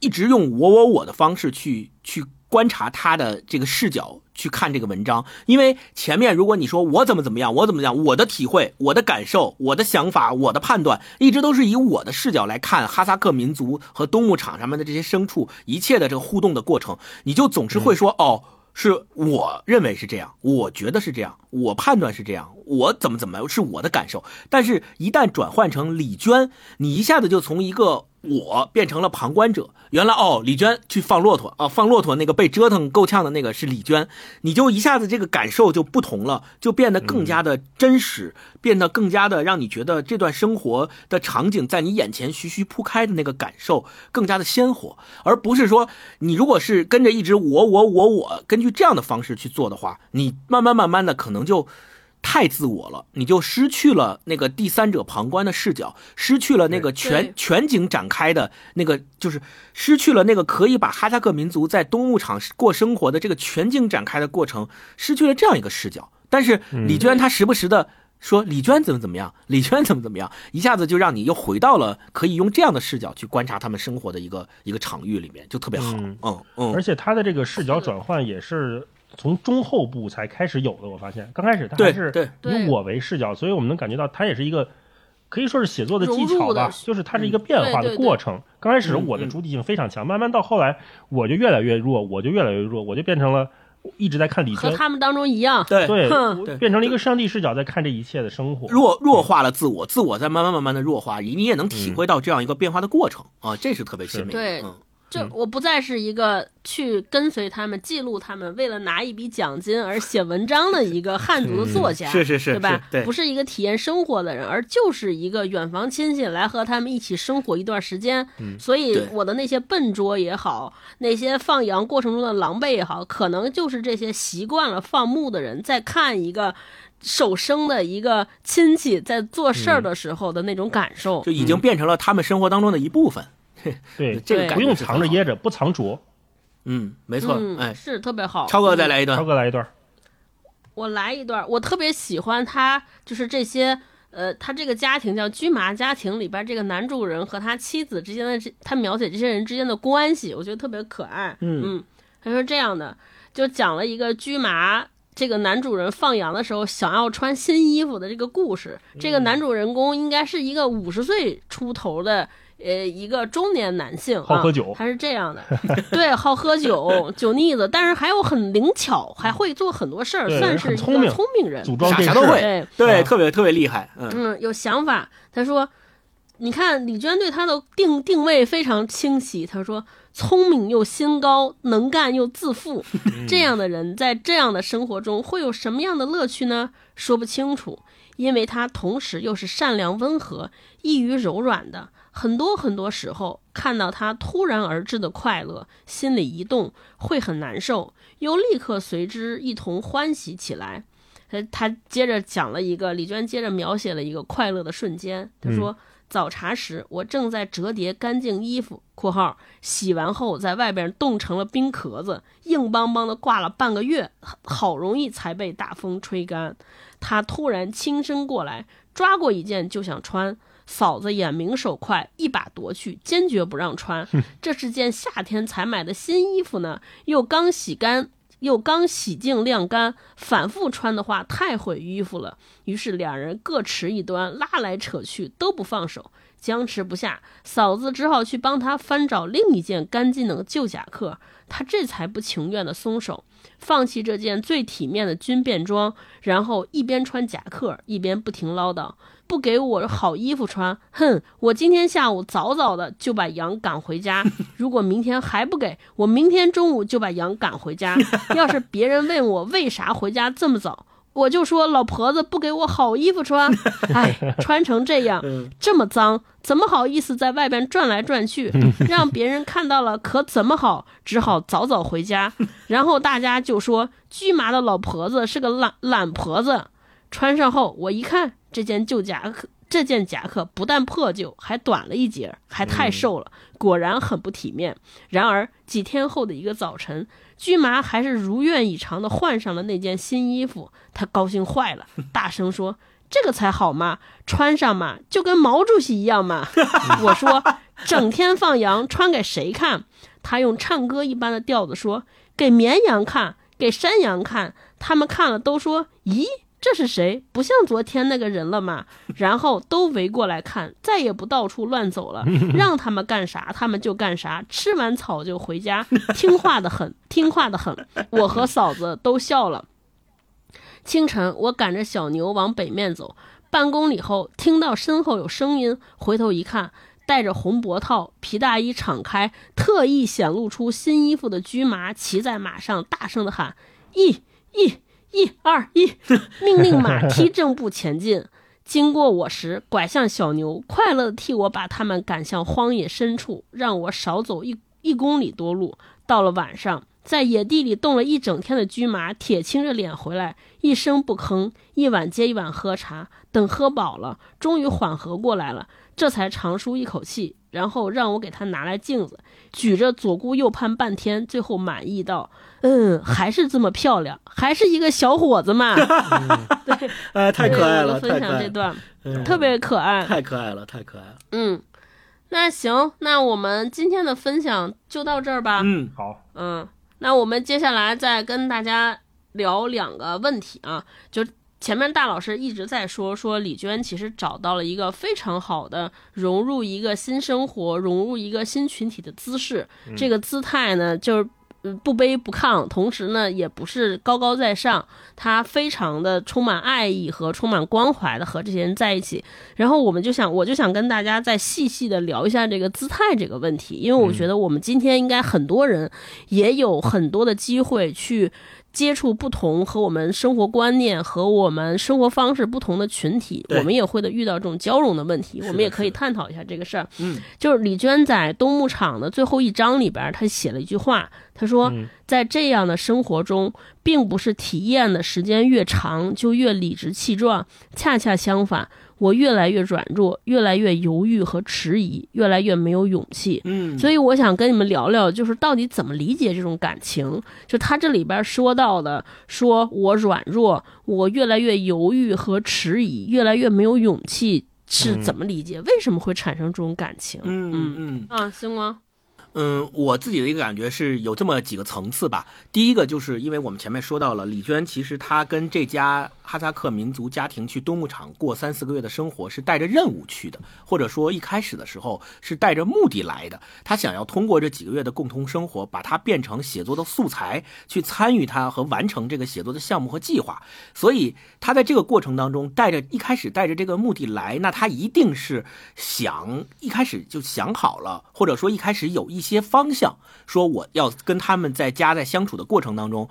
一直用我我我的方式去去观察他的这个视角去看这个文章，因为前面如果你说我怎么怎么样，我怎么样，我的体会、我的感受、我的想法、我的判断，一直都是以我的视角来看哈萨克民族和冬牧场上面的这些牲畜一切的这个互动的过程，你就总是会说、哦。是我认为是这样，我觉得是这样，我判断是这样，我怎么怎么是我的感受。但是，一旦转换成李娟，你一下子就从一个我变成了旁观者。原来哦，李娟去放骆驼啊，放骆驼那个被折腾够呛的那个是李娟，你就一下子这个感受就不同了，就变得更加的真实，变得更加的让你觉得这段生活的场景在你眼前徐徐铺开的那个感受更加的鲜活，而不是说你如果是跟着一直我我我我根据这样的方式去做的话，你慢慢慢慢的可能就。太自我了，你就失去了那个第三者旁观的视角，失去了那个全全景展开的那个，就是失去了那个可以把哈萨克民族在冬牧场过生活的这个全景展开的过程，失去了这样一个视角。但是李娟她时不时的说李娟怎么怎么样，李娟怎么怎么样，一下子就让你又回到了可以用这样的视角去观察他们生活的一个一个场域里面，就特别好。嗯嗯嗯而且他的这个视角转换也是从中后部才开始有的。我发现刚开始他还是对对以我为视角，所以我们能感觉到他也是一个可以说是写作的技巧吧就是它是一个变化的过程。刚开始嗯我的主体性非常强，慢慢到后来我就越来越弱，我就越来越弱，我就变成了一直在看李娟，和他们当中一样。对变成了一个上帝视角在看这一切的生活。弱弱化了自我，自我在慢慢慢慢的弱化，你也能体会到这样一个变化的过程啊，这是特别鲜明的。对嗯就我不再是一个去跟随他们、记录他们，为了拿一笔奖金而写文章的一个汉族的作家，是是是对吧？对不是一个体验生活的人，而就是一个远房亲戚来和他们一起生活一段时间。所以我的那些笨拙也好，那些放羊过程中的狼狈也好，可能就是这些习惯了放牧的人在看一个。手生的一个亲戚在做事儿的时候的那种感受，就已经变成了他们生活当中的一部分。[LAUGHS] 对，这个不用藏着掖着，不藏拙，嗯，没错，嗯，哎，是特别好。超哥再来一段超，哥来一段。我来一段，我特别喜欢他，就是这些，呃，他这个家庭叫驹麻家庭里边这个男主人和他妻子之间的这，他描写这些人之间的关系，我觉得特别可爱。嗯他说这样的，就讲了一个驹麻这个男主人放羊的时候想要穿新衣服的这个故事。这个男主人公应该是一个五十岁出头的。呃，一个中年男性，好喝酒啊，他是这样的，[LAUGHS] 对，好喝酒，[LAUGHS] 酒腻子，但是还有很灵巧，还会做很多事儿，算是一个聪明聪明人。组装啥啥都会对，对，啊特别特别厉害，嗯嗯，有想法。他说：“你看李娟对他的定定位非常清晰。他说，聪明又心高，能干又自负，[LAUGHS] 这样的人在这样的生活中会有什么样的乐趣呢？说不清楚，因为他同时又是善良温和、易于柔软的。很多很多时候，看到他突然而至的快乐，心里一动，会很难受，又立刻随之一同欢喜起来。”他他接着讲了一个，李娟接着描写了一个快乐的瞬间。他说：“早茶时，我正在折叠干净衣服（括号洗完后在外边冻成了冰壳子，硬邦邦的挂了半个月，好容易才被大风吹干。）他突然轻身过来，抓过一件就想穿。嫂子眼明手快，一把夺去，坚决不让穿。这是件夏天才买的新衣服呢，又刚洗干。又刚洗净晾干，反复穿的话太毁衣服了。于是两人各持一端，拉来扯去都不放手，僵持不下。嫂子只好去帮他翻找另一件干净的旧夹克，他这才不情愿的松手，放弃这件最体面的军便装，然后一边穿夹克一边不停唠叨。不给我好衣服穿，哼！我今天下午早早的就把羊赶回家。[LAUGHS] 如果明天还不给我，明天中午就把羊赶回家。[LAUGHS] 要是别人问我为啥回家这么早，我就说老婆子不给我好衣服穿。[LAUGHS] 哎，穿成这样，这么脏，怎么好意思在外边转来转去？让别人看到了可怎么好？只好早早回家。然后大家就说驹麻的老婆子是个懒懒婆子。穿上后，我一看这件旧夹克，这件夹克不但破旧，还短了一截，还太瘦了，果然很不体面。然而几天后的一个早晨，驹麻还是如愿以偿地换上了那件新衣服，他高兴坏了，[LAUGHS] 大声说：“这个才好嘛，穿上嘛，就跟毛主席一样嘛。[LAUGHS] ”我说：“整天放羊，穿给谁看？”他用唱歌一般的调子说：“给绵羊看，给山羊看，他们看了都说：‘咦。’”这是谁？不像昨天那个人了嘛？[LAUGHS] 然后都围过来看，再也不到处乱走了，[LAUGHS] 让他们干啥他们就干啥，吃完草就回家，听话的很，[LAUGHS] 听话的很。我和嫂子都笑了。清晨，我赶着小牛往北面走，半公里后听到身后有声音，回头一看，戴着红脖套，皮大衣敞开，特意显露出新衣服的驹麻骑在马上，大声的喊：“一，一。”一二一，[LAUGHS] 命令马踢正步前进。经过我时，拐向小牛，快乐地替我把他们赶向荒野深处，让我少走一一公里多路。到了晚上，在野地里冻了一整天的驹马，铁青着脸回来，一声不吭，一碗接一碗喝茶。等喝饱了，终于缓和过来了，这才长舒一口气。然后让我给他拿来镜子，举着左顾右盼半天，最后满意道：“嗯，还是这么漂亮，还是一个小伙子嘛。[LAUGHS] 对，[LAUGHS] 呃，太可爱了，分享这段嗯特别可爱。太可爱了，太可爱了。嗯，那行，那我们今天的分享就到这儿吧。嗯，好，嗯，那我们接下来再跟大家聊两个问题啊，就前面大老师一直在说，说李娟其实找到了一个非常好的融入一个新生活、融入一个新群体的姿势。这个姿态呢，就是呃不卑不亢，同时呢也不是高高在上，她非常的充满爱意和充满关怀的和这些人在一起。然后我们就想，我就想跟大家再细细的聊一下这个姿态这个问题，因为我觉得我们今天应该很多人也有很多的机会去。接触不同和我们生活观念和我们生活方式不同的群体，我们也会的遇到这种交融的问题，我们也可以探讨一下这个事儿。嗯，就是李娟在东牧场的最后一章里边，她写了一句话，她说，嗯在这样的生活中，并不是体验的时间越长就越理直气壮，恰恰相反。我越来越软弱，越来越犹豫和迟疑，越来越没有勇气。嗯，所以我想跟你们聊聊，就是到底怎么理解这种感情？就他这里边说到的，说我软弱，我越来越犹豫和迟疑，越来越没有勇气，是怎么理解？为什么会产生这种感情？嗯嗯嗯啊，星光。嗯，我自己的一个感觉是有这么几个层次吧。第一个就是因为我们前面说到了李娟，其实她跟这家哈萨克民族家庭去冬牧场过三四个月的生活是带着任务去的，或者说一开始的时候是带着目的来的。他想要通过这几个月的共同生活，把它变成写作的素材，去参与它和完成这个写作的项目和计划。所以他在这个过程当中带着一开始带着这个目的来，那他一定是想一开始就想好了，或者说一开始有。一些方向，说我要跟他们在家在相处的过程当中，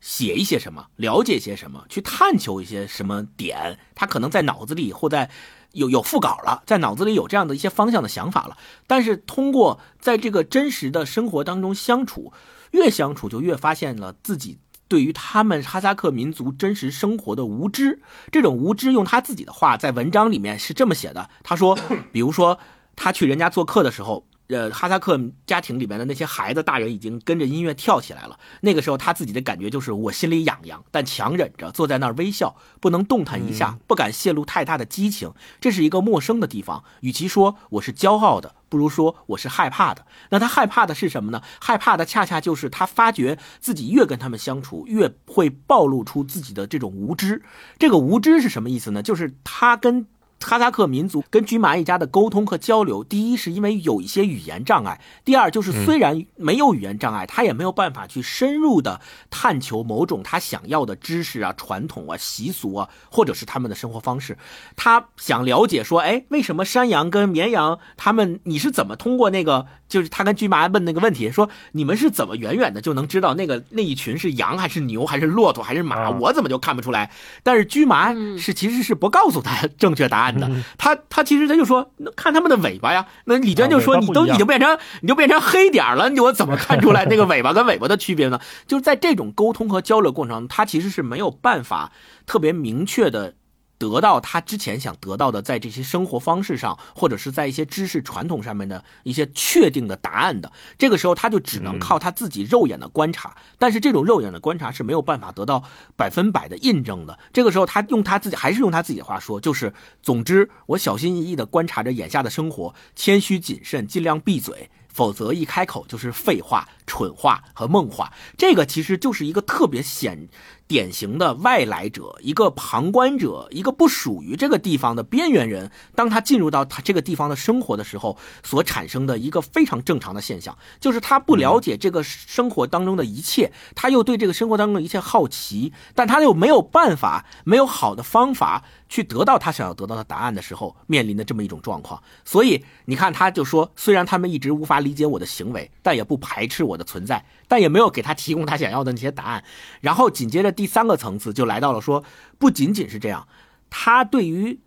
写一些什么，了解些什么，去探求一些什么点，他可能在脑子里或在有有副稿了，在脑子里有这样的一些方向的想法了。但是通过在这个真实的生活当中相处，越相处就越发现了自己对于他们哈萨克民族真实生活的无知。这种无知，用他自己的话在文章里面是这么写的：他说，比如说他去人家做客的时候。呃，哈萨克家庭里面的那些孩子、大人已经跟着音乐跳起来了。那个时候，他自己的感觉就是我心里痒痒，但强忍着坐在那儿微笑，不能动弹一下，不敢泄露太大的激情。这是一个陌生的地方，与其说我是骄傲的，不如说我是害怕的。那他害怕的是什么呢？害怕的恰恰就是他发觉自己越跟他们相处，越会暴露出自己的这种无知。这个无知是什么意思呢？就是他跟。哈萨克民族跟军马一家的沟通和交流，第一是因为有一些语言障碍，第二就是虽然没有语言障碍，他也没有办法去深入的探求某种他想要的知识啊、传统啊、习俗啊，或者是他们的生活方式。他想了解说，哎，为什么山羊跟绵羊他们，你是怎么通过那个，就是他跟军麻问那个问题，说你们是怎么远远的就能知道那个那一群是羊还是牛还是骆驼还是马？我怎么就看不出来？但是军麻是其实是不告诉他 [LAUGHS] 正确答案。的，他他其实他就说，看他们的尾巴呀。那李娟就说，你都已经变成你就变成黑点了，你我怎么看出来那个尾巴跟尾巴的区别呢？就是在这种沟通和交流过程中，他其实是没有办法特别明确的。得到他之前想得到的，在这些生活方式上，或者是在一些知识传统上面的一些确定的答案的，这个时候他就只能靠他自己肉眼的观察，但是这种肉眼的观察是没有办法得到百分百的印证的。这个时候他用他自己，还是用他自己的话说，就是总之，我小心翼翼地观察着眼下的生活，谦虚谨慎，尽量闭嘴。否则一开口就是废话、蠢话和梦话，这个其实就是一个特别显典型的外来者，一个旁观者，一个不属于这个地方的边缘人。当他进入到他这个地方的生活的时候，所产生的一个非常正常的现象，就是他不了解这个生活当中的一切，他又对这个生活当中的一切好奇，但他又没有办法，没有好的方法。去得到他想要得到的答案的时候，面临的这么一种状况。所以你看，他就说，虽然他们一直无法理解我的行为，但也不排斥我的存在，但也没有给他提供他想要的那些答案。然后紧接着第三个层次就来到了说，不仅仅是这样，他对于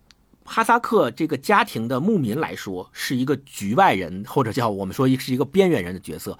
哈萨克这个家庭的牧民来说是一个局外人，或者叫我们说是一个边缘人的角色。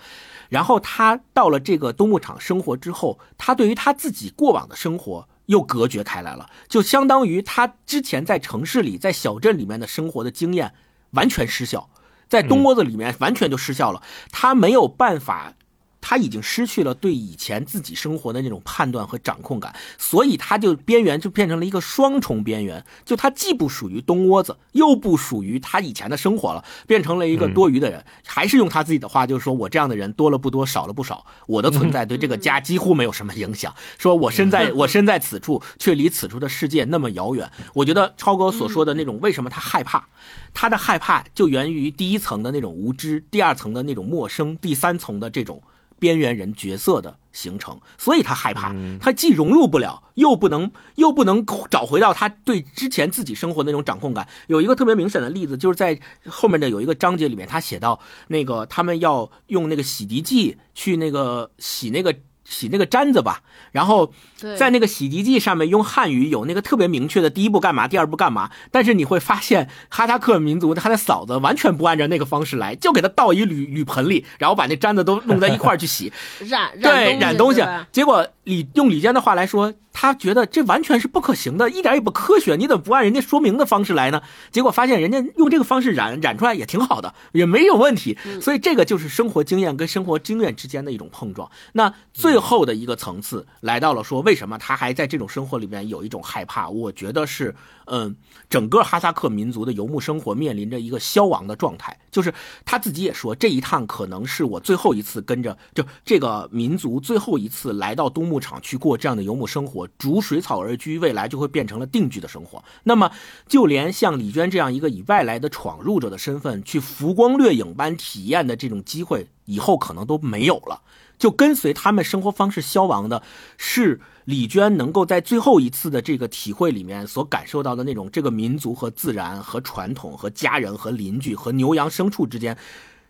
然后他到了这个冬牧场生活之后，他对于他自己过往的生活。又隔绝开来了，就相当于他之前在城市里、在小镇里面的生活的经验完全失效，在东窝子里面完全就失效了，他没有办法。他已经失去了对以前自己生活的那种判断和掌控感，所以他就边缘就变成了一个双重边缘，就他既不属于东窝子，又不属于他以前的生活了，变成了一个多余的人。还是用他自己的话，就是说我这样的人多了不多，少了不少，我的存在对这个家几乎没有什么影响。说我身在我身在此处，却离此处的世界那么遥远。我觉得超哥所说的那种为什么他害怕，他的害怕就源于第一层的那种无知，第二层的那种陌生，第三层的这种。边缘人角色的形成，所以他害怕，他既融入不了，又不能又不能找回到他对之前自己生活那种掌控感。有一个特别明显的例子，就是在后面的有一个章节里面，他写到那个他们要用那个洗涤剂去那个洗那个。洗那个毡子吧，然后在那个洗涤剂上面用汉语有那个特别明确的第一步干嘛，第二步干嘛。但是你会发现哈萨克民族他的嫂子完全不按照那个方式来，就给他倒一铝铝盆里，然后把那毡子都弄在一块儿去洗，染对染东西。结果李用李坚的话来说，他觉得这完全是不可行的，一点也不科学。你怎么不按人家说明的方式来呢？结果发现人家用这个方式染染出来也挺好的，也没有问题。所以这个就是生活经验跟生活经验之间的一种碰撞。那最后的一个层次来到了说，为什么他还在这种生活里面有一种害怕？我觉得是，嗯，整个哈萨克民族的游牧生活面临着一个消亡的状态。就是他自己也说，这一趟可能是我最后一次跟着就这个民族最后一次来到东牧场去过这样的游牧生活，逐水草而居，未来就会变成了定居的生活。那么，就连像李娟这样一个以外来的闯入者的身份去浮光掠影般体验的这种机会，以后可能都没有了。就跟随他们生活方式消亡的，是李娟能够在最后一次的这个体会里面所感受到的那种这个民族和自然和传统和家人和邻居和牛羊牲畜之间。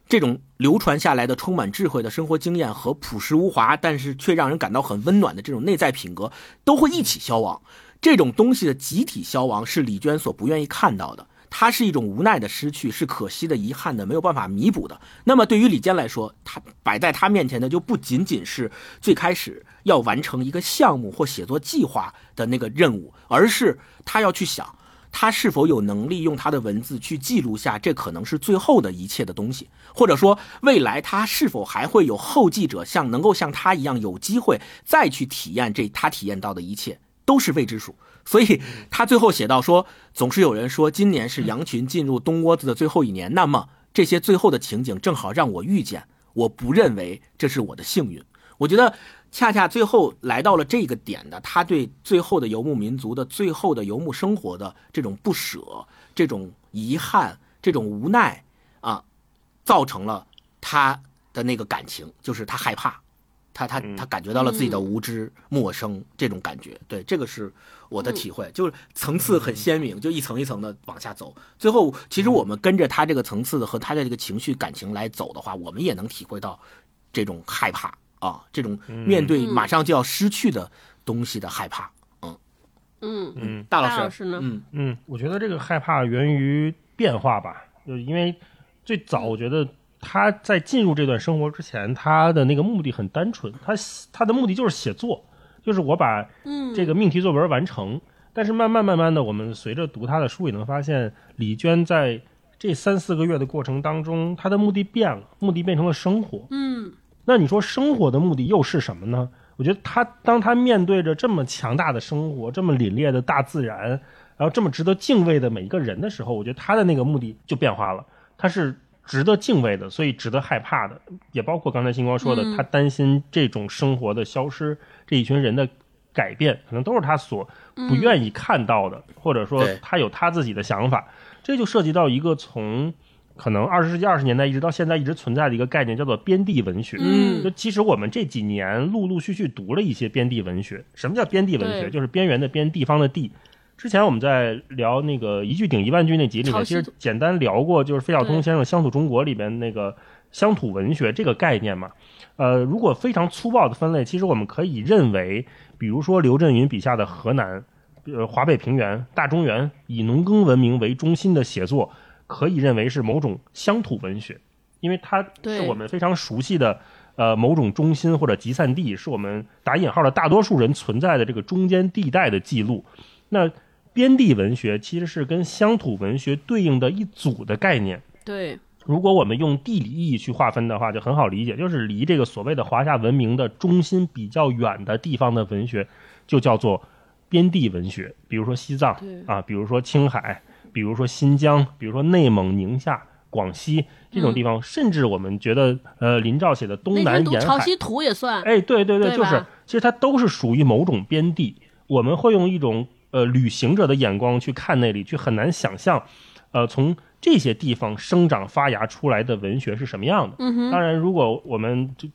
这种流传下来的充满智慧的生活经验和朴实无华，但是却让人感到很温暖的这种内在品格，都会一起消亡。这种东西的集体消亡是李娟所不愿意看到的。它是一种无奈的失去，是可惜的、遗憾的，没有办法弥补的。那么对于李坚来说，他摆在他面前的就不仅仅是最开始要完成一个项目或写作计划的那个任务，而是他要去想。他是否有能力用他的文字去记录下这可能是最后的一切的东西，或者说未来他是否还会有后继者像能够像他一样有机会再去体验这他体验到的一切，都是未知数。所以他最后写到说，总是有人说今年是羊群进入冬窝子的最后一年，那么这些最后的情景正好让我遇见。我不认为这是我的幸运，我觉得。恰恰最后来到了这个点的，他对最后的游牧民族的最后的游牧生活的这种不舍、这种遗憾、这种无奈啊，造成了他的那个感情，就是他害怕，他他他感觉到了自己的无知、陌生这种感觉。对，这个是我的体会，就是层次很鲜明，就一层一层的往下走。最后，其实我们跟着他这个层次的和他的这个情绪感情来走的话，我们也能体会到这种害怕。啊，这种面对马上就要失去的东西的害怕，嗯嗯嗯，大老师呢？嗯嗯，我觉得这个害怕源于变化吧，就是因为最早我觉得他在进入这段生活之前，他的那个目的很单纯，他他的目的就是写作，就是我把这个命题作文完成。但是慢慢慢慢的，我们随着读他的书也能发现，李娟在这三四个月的过程当中，他的目的变了，目的变成了生活。嗯。那你说生活的目的又是什么呢？我觉得他当他面对着这么强大的生活，这么凛冽的大自然，然后这么值得敬畏的每一个人的时候，我觉得他的那个目的就变化了。他是值得敬畏的，所以值得害怕的，也包括刚才星光说的，他担心这种生活的消失，这一群人的改变，可能都是他所不愿意看到的，或者说他有他自己的想法。这就涉及到一个从。可能二十世纪二十年代一直到现在一直存在的一个概念叫做边地文学。嗯，就其实我们这几年陆陆续续读了一些边地文学。什么叫边地文学？就是边缘的边，地方的地。之前我们在聊那个一句顶一万句那集里面，其实简单聊过，就是费孝通先生《乡土中国》里边那个乡土文学这个概念嘛。呃，如果非常粗暴的分类，其实我们可以认为，比如说刘震云笔下的河南，呃，华北平原、大中原，以农耕文明为中心的写作。可以认为是某种乡土文学，因为它是我们非常熟悉的，呃，某种中心或者集散地，是我们打引号的大多数人存在的这个中间地带的记录。那边地文学其实是跟乡土文学对应的一组的概念。对，如果我们用地理意义去划分的话，就很好理解，就是离这个所谓的华夏文明的中心比较远的地方的文学，就叫做边地文学。比如说西藏啊，比如说青海。比如说新疆，比如说内蒙、宁夏、广西这种地方，甚至我们觉得，呃，林兆写的东南沿海，潮汐图也算。哎，对对对，就是其实它都是属于某种边地。我们会用一种呃旅行者的眼光去看那里，去很难想象，呃，从这些地方生长发芽出来的文学是什么样的。嗯哼。当然，如果我们就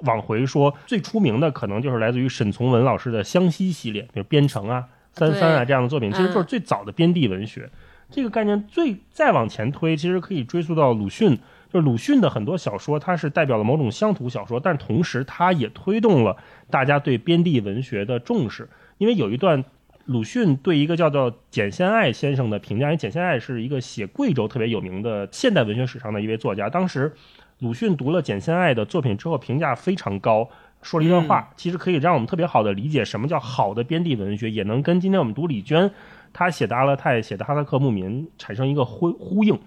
往回说，最出名的可能就是来自于沈从文老师的湘西系列，比如《边城》啊。三三啊，这样的作品其实就是最早的边地文学。这个概念最再往前推，其实可以追溯到鲁迅。就是鲁迅的很多小说，它是代表了某种乡土小说，但同时它也推动了大家对边地文学的重视。因为有一段鲁迅对一个叫做简先爱先生的评价，因为简先爱是一个写贵州特别有名的现代文学史上的一位作家。当时鲁迅读了简先爱的作品之后，评价非常高。说了一段话，其实可以让我们特别好的理解什么叫好的边地文学，也能跟今天我们读李娟她写的阿勒泰、写的哈萨克牧民产生一个呼呼应。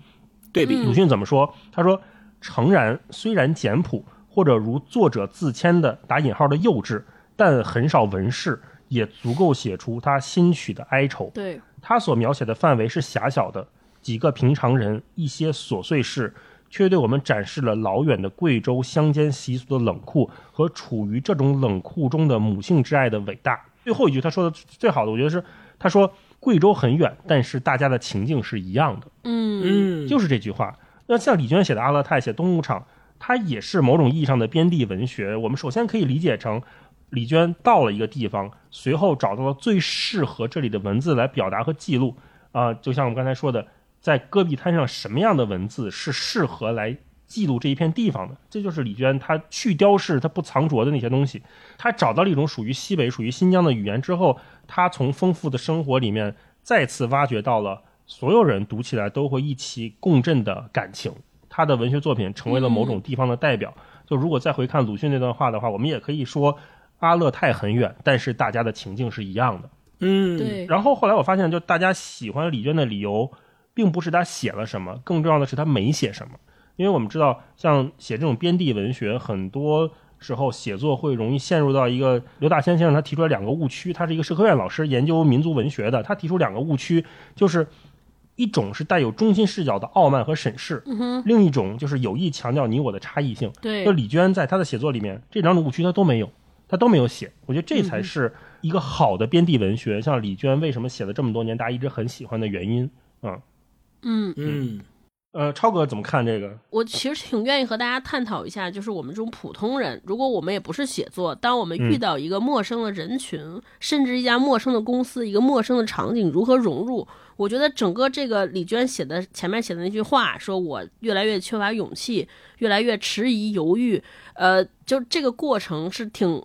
对比，鲁迅怎么说？他说：“诚然，虽然简朴，或者如作者自谦的打引号的幼稚，但很少文饰，也足够写出他心曲的哀愁。对，他所描写的范围是狭小的，几个平常人，一些琐碎事，却对我们展示了老远的贵州乡间习俗的冷酷和处于这种冷酷中的母性之爱的伟大。”最后一句他说的最好的，我觉得是他说。贵州很远，但是大家的情境是一样的。嗯嗯，就是这句话。那像李娟写的《阿勒泰》，写东牧场，它也是某种意义上的边地文学。我们首先可以理解成，李娟到了一个地方，随后找到了最适合这里的文字来表达和记录。啊，就像我们刚才说的，在戈壁滩上，什么样的文字是适合来记录这一片地方的？这就是李娟她去雕饰、她不藏拙的那些东西。她找到了一种属于西北、属于新疆的语言之后。她从丰富的生活里面再次挖掘到了所有人读起来都会一起共振的感情。她的文学作品成为了某种地方的代表。就如果再回看鲁迅那段话的话，我们也可以说阿勒泰很远，但是大家的情境是一样的。嗯，对。然后后来我发现，就大家喜欢李娟的理由，并不是他写了什么，更重要的是他没写什么。因为我们知道，像写这种边地文学，很多。时候写作会容易陷入到一个刘大仙先生他提出来两个误区，他是一个社科院老师研究民族文学的，他提出两个误区，就是一种是带有中心视角的傲慢和审视，另一种就是有意强调你我的差异性。对，就李娟在她的写作里面这两种误区她都没有，她都没有写，我觉得这才是一个好的边地文学。像李娟为什么写了这么多年，大家一直很喜欢的原因嗯嗯嗯。呃，超哥怎么看这个？我其实挺愿意和大家探讨一下，就是我们这种普通人，如果我们也不是写作，当我们遇到一个陌生的人群，甚至一家陌生的公司、一个陌生的场景，如何融入？我觉得整个这个李娟写的前面写的那句话，说我越来越缺乏勇气，越来越迟疑犹豫，呃，就这个过程是挺，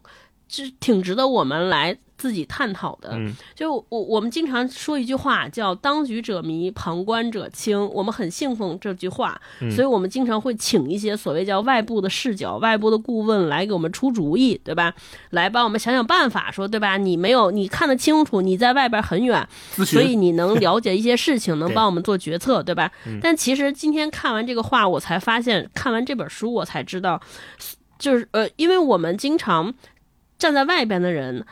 是挺值得我们来。自己探讨的，就我我们经常说一句话叫“当局者迷，旁观者清”，我们很信奉这句话，所以我们经常会请一些所谓叫外部的视角、外部的顾问来给我们出主意，对吧？来帮我们想想办法，说对吧？你没有你看得清楚，你在外边很远，所以你能了解一些事情，[LAUGHS] 能帮我们做决策，对吧？但其实今天看完这个话，我才发现，看完这本书，我才知道，就是呃，因为我们经常站在外边的人。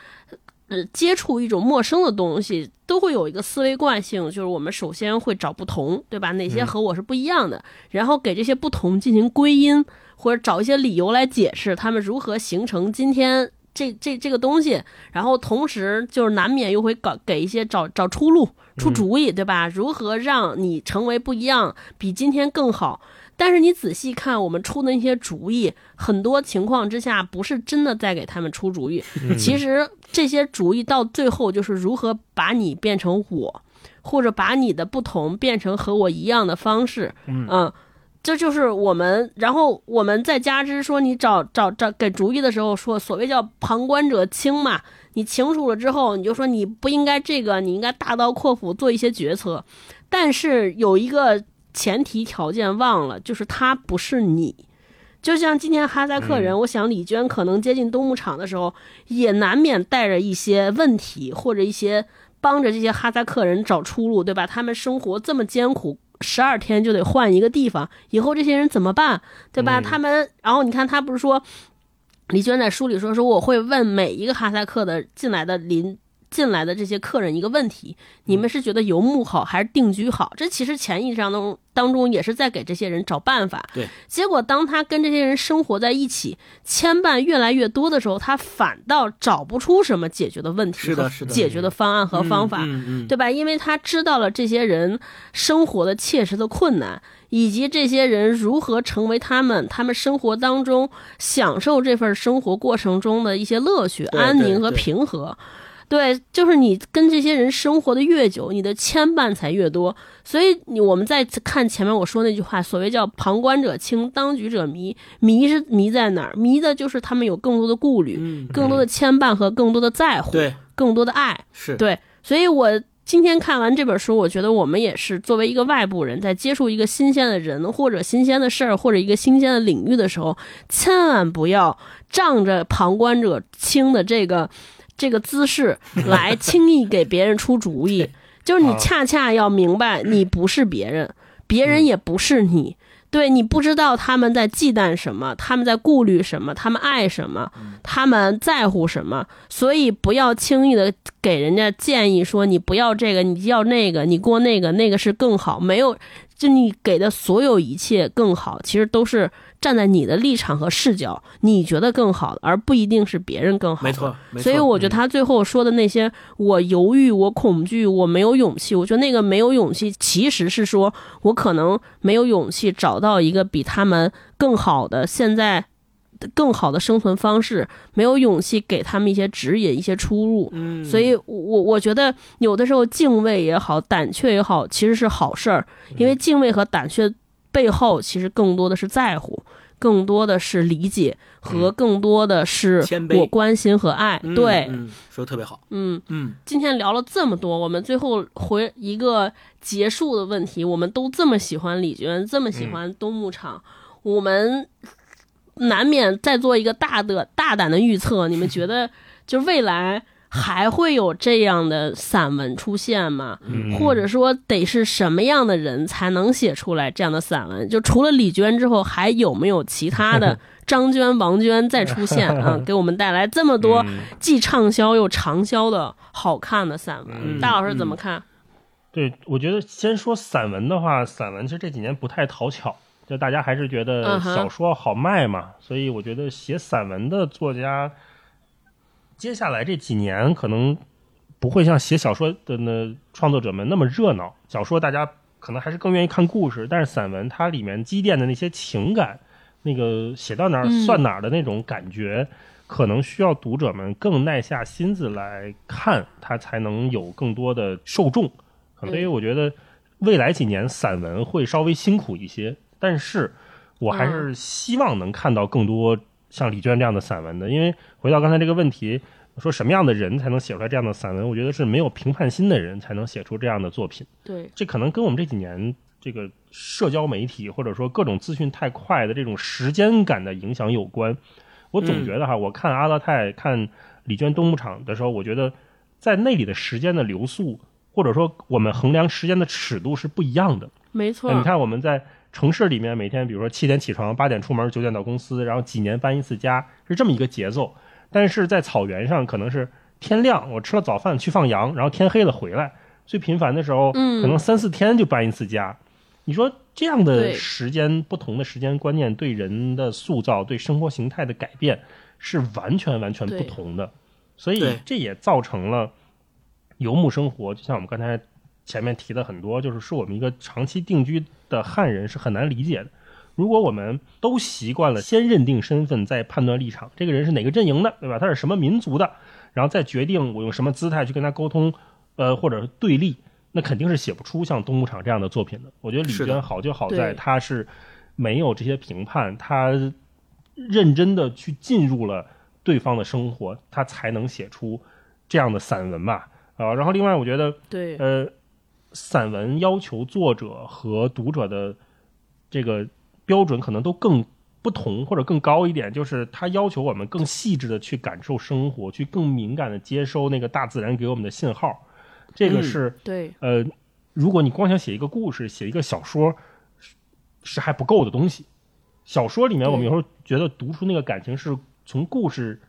呃，接触一种陌生的东西，都会有一个思维惯性，就是我们首先会找不同，对吧？哪些和我是不一样的，然后给这些不同进行归因，或者找一些理由来解释他们如何形成今天这这这个东西，然后同时就是难免又会搞给一些找找出路、出主意，对吧？如何让你成为不一样，比今天更好？但是你仔细看，我们出的那些主意，很多情况之下不是真的在给他们出主意。其实这些主意到最后就是如何把你变成我，或者把你的不同变成和我一样的方式。嗯，这就是我们。然后我们再加之说，你找找找给主意的时候，说所谓叫旁观者清嘛。你清楚了之后，你就说你不应该这个，你应该大刀阔斧做一些决策。但是有一个。前提条件忘了，就是他不是你，就像今天哈萨克人，我想李娟可能接近东牧场的时候，也难免带着一些问题，或者一些帮着这些哈萨克人找出路，对吧？他们生活这么艰苦，十二天就得换一个地方，以后这些人怎么办，对吧？他们，然后你看他不是说，李娟在书里说说我会问每一个哈萨克的进来的邻。进来的这些客人一个问题：你们是觉得游牧好还是定居好？这其实潜意识当中当中也是在给这些人找办法。对，结果当他跟这些人生活在一起，牵绊越来越多的时候，他反倒找不出什么解决的问题，是的，是的，解决的方案和方法，对吧？因为他知道了这些人生活的切实的困难，以及这些人如何成为他们他们生活当中享受这份生活过程中的一些乐趣、安宁和平和。对，就是你跟这些人生活的越久，你的牵绊才越多。所以你我们再看前面我说那句话，所谓叫“旁观者清，当局者迷”。迷是迷在哪儿？迷的就是他们有更多的顾虑，更多的牵绊和更多的在乎，对，更多的爱。是对。所以我今天看完这本书，我觉得我们也是作为一个外部人，在接触一个新鲜的人或者新鲜的事儿或者一个新鲜的领域的时候，千万不要仗着旁观者清的这个这个姿势来轻易给别人出主意。[LAUGHS] 就是你恰恰要明白，你不是别人，别人也不是你。对你不知道他们在忌惮什么，他们在顾虑什么，他们爱什么，他们在乎什么，所以不要轻易的给人家建议说你不要这个，你要那个，你过那个，那个是更好。没有，就你给的所有一切更好，其实都是。站在你的立场和视角，你觉得更好的，而不一定是别人更好。没错，所以我觉得他最后说的那些，我犹豫，我恐惧，我没有勇气。我觉得那个没有勇气，其实是说我可能没有勇气找到一个比他们更好的现在更好的生存方式，没有勇气给他们一些指引、一些出路。嗯，所以，我我觉得有的时候敬畏也好，胆怯也好，其实是好事儿，因为敬畏和胆怯。背后其实更多的是在乎，更多的是理解和更多的是我关心和爱。对，说的特别好。嗯嗯，今天聊了这么多，我们最后回一个结束的问题：我们都这么喜欢李娟，这么喜欢东牧场，我们难免再做一个大的大胆的预测。你们觉得，[LAUGHS] 就未来？还会有这样的散文出现吗？或者说，得是什么样的人才能写出来这样的散文？就除了李娟之后，还有没有其他的 [LAUGHS] 张娟、王娟再出现啊？[LAUGHS] 给我们带来这么多既畅销又长销的好看的散文？大老师怎么看？对，我觉得先说散文的话，散文其实这几年不太讨巧，就大家还是觉得小说好卖嘛，所以我觉得写散文的作家。接下来这几年可能不会像写小说的那创作者们那么热闹。小说大家可能还是更愿意看故事，但是散文它里面积淀的那些情感，那个写到哪儿算哪儿的那种感觉，可能需要读者们更耐下心思来看，它才能有更多的受众。所以我觉得未来几年散文会稍微辛苦一些，但是我还是希望能看到更多。像李娟这样的散文的，因为回到刚才这个问题，说什么样的人才能写出来这样的散文？我觉得是没有评判心的人才能写出这样的作品。对，这可能跟我们这几年这个社交媒体或者说各种资讯太快的这种时间感的影响有关。我总觉得哈，我看阿勒泰、看李娟东牧场的时候，我觉得在那里的时间的流速，或者说我们衡量时间的尺度是不一样的。没错，你看我们在。城市里面每天，比如说七点起床，八点出门，九点到公司，然后几年搬一次家，是这么一个节奏。但是在草原上，可能是天亮，我吃了早饭去放羊，然后天黑了回来。最频繁的时候，可能三四天就搬一次家。你说这样的时间，不同的时间观念对人的塑造、对生活形态的改变是完全完全不同的。所以这也造成了游牧生活，就像我们刚才。前面提的很多，就是是我们一个长期定居的汉人是很难理解的。如果我们都习惯了先认定身份，再判断立场，这个人是哪个阵营的，对吧？他是什么民族的，然后再决定我用什么姿态去跟他沟通，呃，或者对立，那肯定是写不出像东牧场这样的作品的。我觉得李娟好就好在他是没有这些评判，他认真的去进入了对方的生活，他才能写出这样的散文吧。啊，然后另外我觉得，对，呃。散文要求作者和读者的这个标准可能都更不同或者更高一点，就是他要求我们更细致的去感受生活，去更敏感的接收那个大自然给我们的信号。这个是对呃，如果你光想写一个故事、写一个小说是还不够的东西。小说里面我们有时候觉得读出那个感情是从故事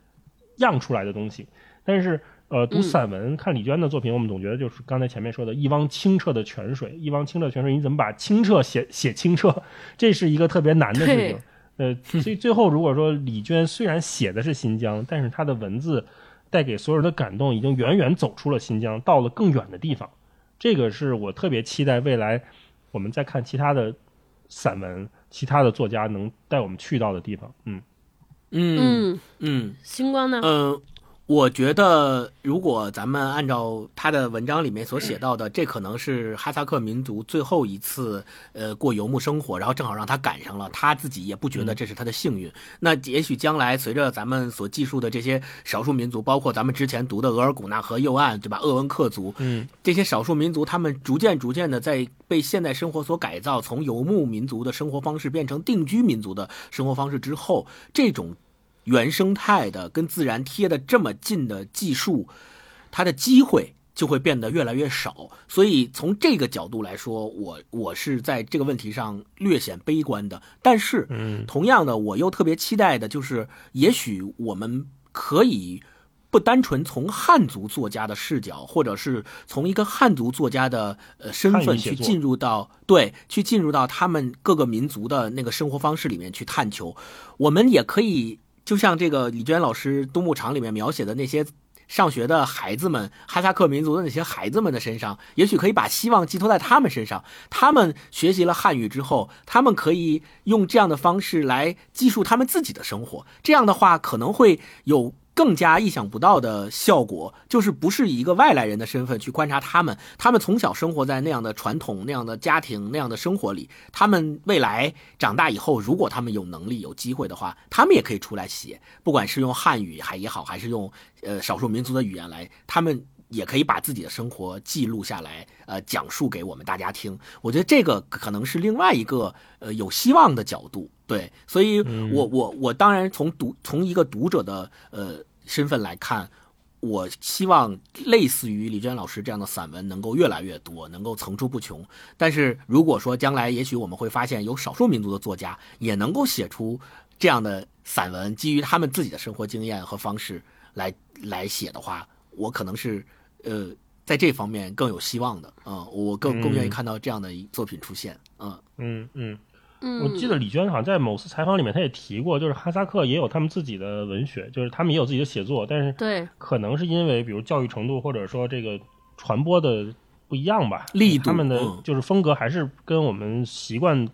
样出来的东西，但是。呃，读散文看李娟的作品，我们总觉得就是刚才前面说的一汪清澈的泉水，一汪清澈泉水，你怎么把清澈写写清澈？这是一个特别难的事情。呃，所以最后如果说李娟虽然写的是新疆，但是她的文字带给所有人的感动，已经远远走出了新疆，到了更远的地方。这个是我特别期待未来我们再看其他的散文，其他的作家能带我们去到的地方。嗯嗯嗯，星光呢？嗯。我觉得，如果咱们按照他的文章里面所写到的，这可能是哈萨克民族最后一次呃过游牧生活，然后正好让他赶上了，他自己也不觉得这是他的幸运。那也许将来随着咱们所记述的这些少数民族，包括咱们之前读的额尔古纳河右岸，对吧？鄂温克族，嗯，这些少数民族，他们逐渐逐渐的在被现代生活所改造，从游牧民族的生活方式变成定居民族的生活方式之后，这种。原生态的跟自然贴的这么近的技术，它的机会就会变得越来越少。所以从这个角度来说，我我是在这个问题上略显悲观的。但是，嗯，同样的，我又特别期待的就是，也许我们可以不单纯从汉族作家的视角，或者是从一个汉族作家的呃身份去进入到对，去进入到他们各个民族的那个生活方式里面去探求。我们也可以。就像这个李娟老师《冬牧场》里面描写的那些上学的孩子们，哈萨克民族的那些孩子们的身上，也许可以把希望寄托在他们身上。他们学习了汉语之后，他们可以用这样的方式来记述他们自己的生活。这样的话，可能会有。更加意想不到的效果，就是不是以一个外来人的身份去观察他们，他们从小生活在那样的传统、那样的家庭、那样的生活里，他们未来长大以后，如果他们有能力、有机会的话，他们也可以出来写，不管是用汉语还也好，还是用呃少数民族的语言来，他们。也可以把自己的生活记录下来，呃，讲述给我们大家听。我觉得这个可能是另外一个呃有希望的角度，对。所以，我我我当然从读从一个读者的呃身份来看，我希望类似于李娟老师这样的散文能够越来越多，能够层出不穷。但是如果说将来也许我们会发现有少数民族的作家也能够写出这样的散文，基于他们自己的生活经验和方式来来写的话，我可能是。呃，在这方面更有希望的啊，我更更愿意看到这样的作品出现。嗯嗯。嗯，我记得李娟好像在某次采访里面，她也提过，就是哈萨克也有他们自己的文学，就是他们也有自己的写作，但是对，可能是因为比如教育程度或者说这个传播的不一样吧，力度，他们的就是风格还是跟我们习惯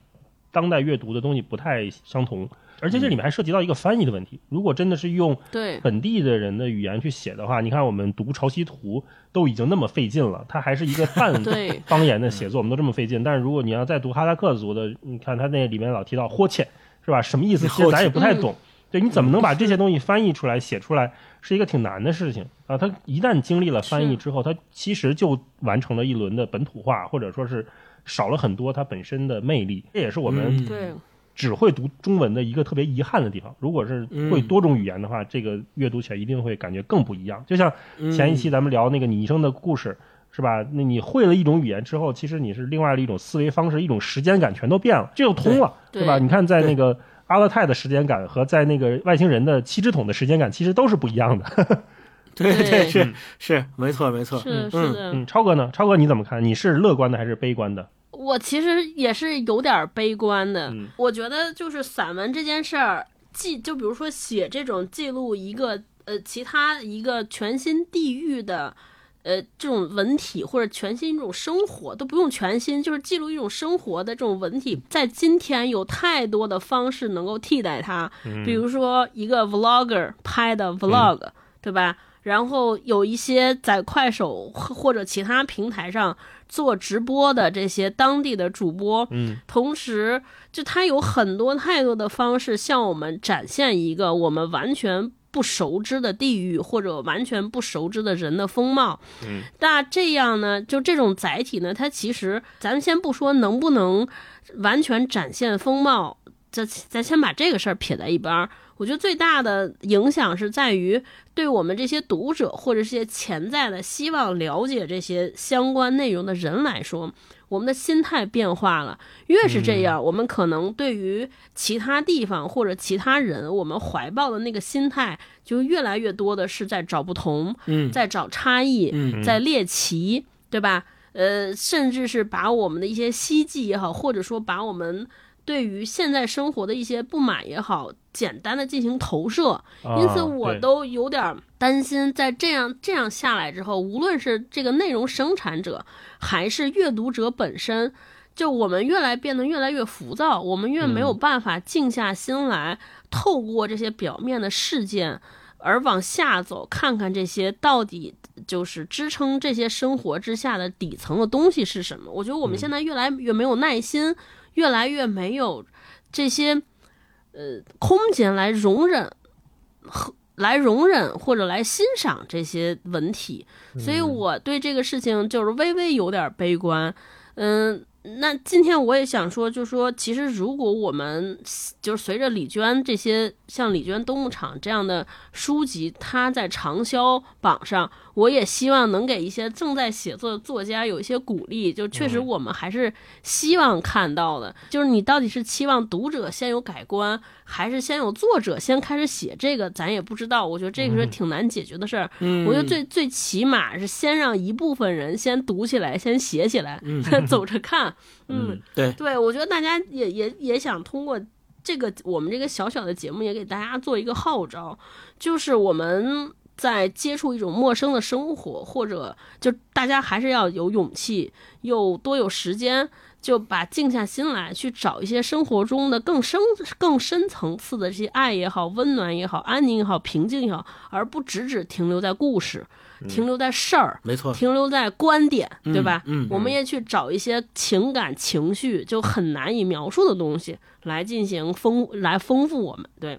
当代阅读的东西不太相同。而且这里面还涉及到一个翻译的问题。如果真的是用本地的人的语言去写的话，你看我们读《潮汐图》都已经那么费劲了，它还是一个半 [LAUGHS] 方言的写作，我们都这么费劲。但是如果你要再读哈萨克族的，你看他那里面老提到“霍切”，是吧？什么意思？其实咱也不太懂。对，你怎么能把这些东西翻译出来、写出来，是一个挺难的事情啊。它一旦经历了翻译之后，它其实就完成了一轮的本土化，或者说是少了很多它本身的魅力。这也是我们对。只会读中文的一个特别遗憾的地方。如果是会多种语言的话，这个阅读起来一定会感觉更不一样。就像前一期咱们聊那个你一生的故事，是吧？那你会了一种语言之后，其实你是另外的一种思维方式，一种时间感全都变了，这就通了，对吧？你看，在那个阿勒泰的时间感和在那个外星人的七只桶的时间感，其实都是不一样的。[LAUGHS] 对对是是没错没错。是是的。嗯，超哥呢？超哥你怎么看？你是乐观的还是悲观的？我其实也是有点悲观的，我觉得就是散文这件事儿，记就比如说写这种记录一个呃其他一个全新地域的呃这种文体或者全新一种生活都不用全新，就是记录一种生活的这种文体，在今天有太多的方式能够替代它，比如说一个 vlogger 拍的 vlog，对吧？然后有一些在快手或者其他平台上。做直播的这些当地的主播，嗯，同时就他有很多太多的方式向我们展现一个我们完全不熟知的地域或者完全不熟知的人的风貌，嗯，那这样呢，就这种载体呢，它其实咱们先不说能不能完全展现风貌，咱咱先把这个事儿撇在一边儿。我觉得最大的影响是在于，对我们这些读者或者这些潜在的希望了解这些相关内容的人来说，我们的心态变化了。越是这样，我们可能对于其他地方或者其他人，我们怀抱的那个心态就越来越多的是在找不同，在找差异，在猎奇，对吧？呃，甚至是把我们的一些希冀也好，或者说把我们。对于现在生活的一些不满也好，简单的进行投射，因此我都有点担心，在这样这样下来之后，无论是这个内容生产者，还是阅读者本身，就我们越来变得越来越浮躁，我们越没有办法静下心来，透过这些表面的事件，而往下走，看看这些到底就是支撑这些生活之下的底层的东西是什么。我觉得我们现在越来越没有耐心，越来越没有这些呃空间来容忍和来容忍或者来欣赏这些文体，所以我对这个事情就是微微有点悲观。嗯，那今天我也想说，就是说，其实如果我们就是随着李娟这些像李娟冬牧场这样的书籍，它在畅销榜上，我也希望能给一些正在写作的作家有一些鼓励。就确实我们还是希望看到的，就是你到底是期望读者先有改观，还是先有作者先开始写这个，咱也不知道。我觉得这个是挺难解决的事儿。嗯，我觉得最最起码是先让一部分人先读起来，先写起来，[LAUGHS] 走着看。嗯，对，对，我觉得大家也也也想通过这个我们这个小小的节目，也给大家做一个号召，就是我们在接触一种陌生的生活，或者就大家还是要有勇气，又多有时间，就把静下心来去找一些生活中的更深、更深层次的这些爱也好、温暖也好、安宁也好、平静也好，而不只只停留在故事。停留在事儿，没错，停留在观点，对吧？嗯，我们也去找一些情感情绪就很难以描述的东西来进行丰，来丰富我们。对，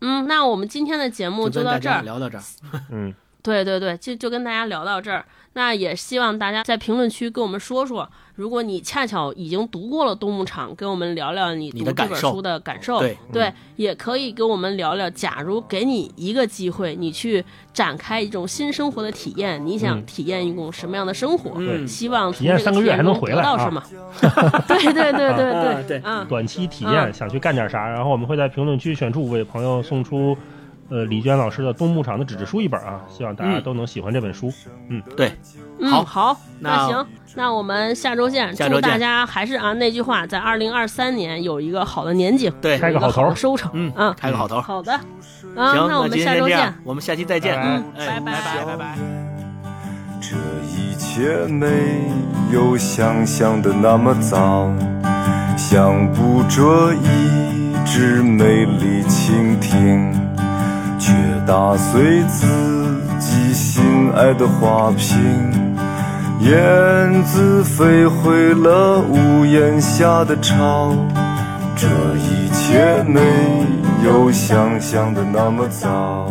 嗯，那我们今天的节目就到这儿，聊到这儿。[LAUGHS] 嗯，对对对，就就跟大家聊到这儿。那也希望大家在评论区跟我们说说，如果你恰巧已经读过了《冬牧场》，跟我们聊聊你读这本书的感受。对对，也可以跟我们聊聊，假如给你一个机会，你去展开一种新生活的体验，你想体验一种什么样的生活？嗯，希望体验三个月还能回来得到什么？[LAUGHS] 对对对对对对，嗯，短期体验想去干点啥，然后我们会在评论区选出五位朋友送出。呃，李娟老师的《东牧场》的纸质书一本啊，希望大家都能喜欢这本书。嗯，对，好，好，那行，那我们下周见。祝大家还是啊那句话，在二零二三年有一个好的年景，对，开个好头，收成，嗯嗯，开个好头。好的，行，那我们下周见，我们下期再见，嗯，拜拜拜拜拜。这一切没有想象的那么糟，想捕捉一只美丽蜻蜓。却打碎自己心爱的花瓶，燕子飞回了屋檐下的巢。这一切没有想象的那么糟。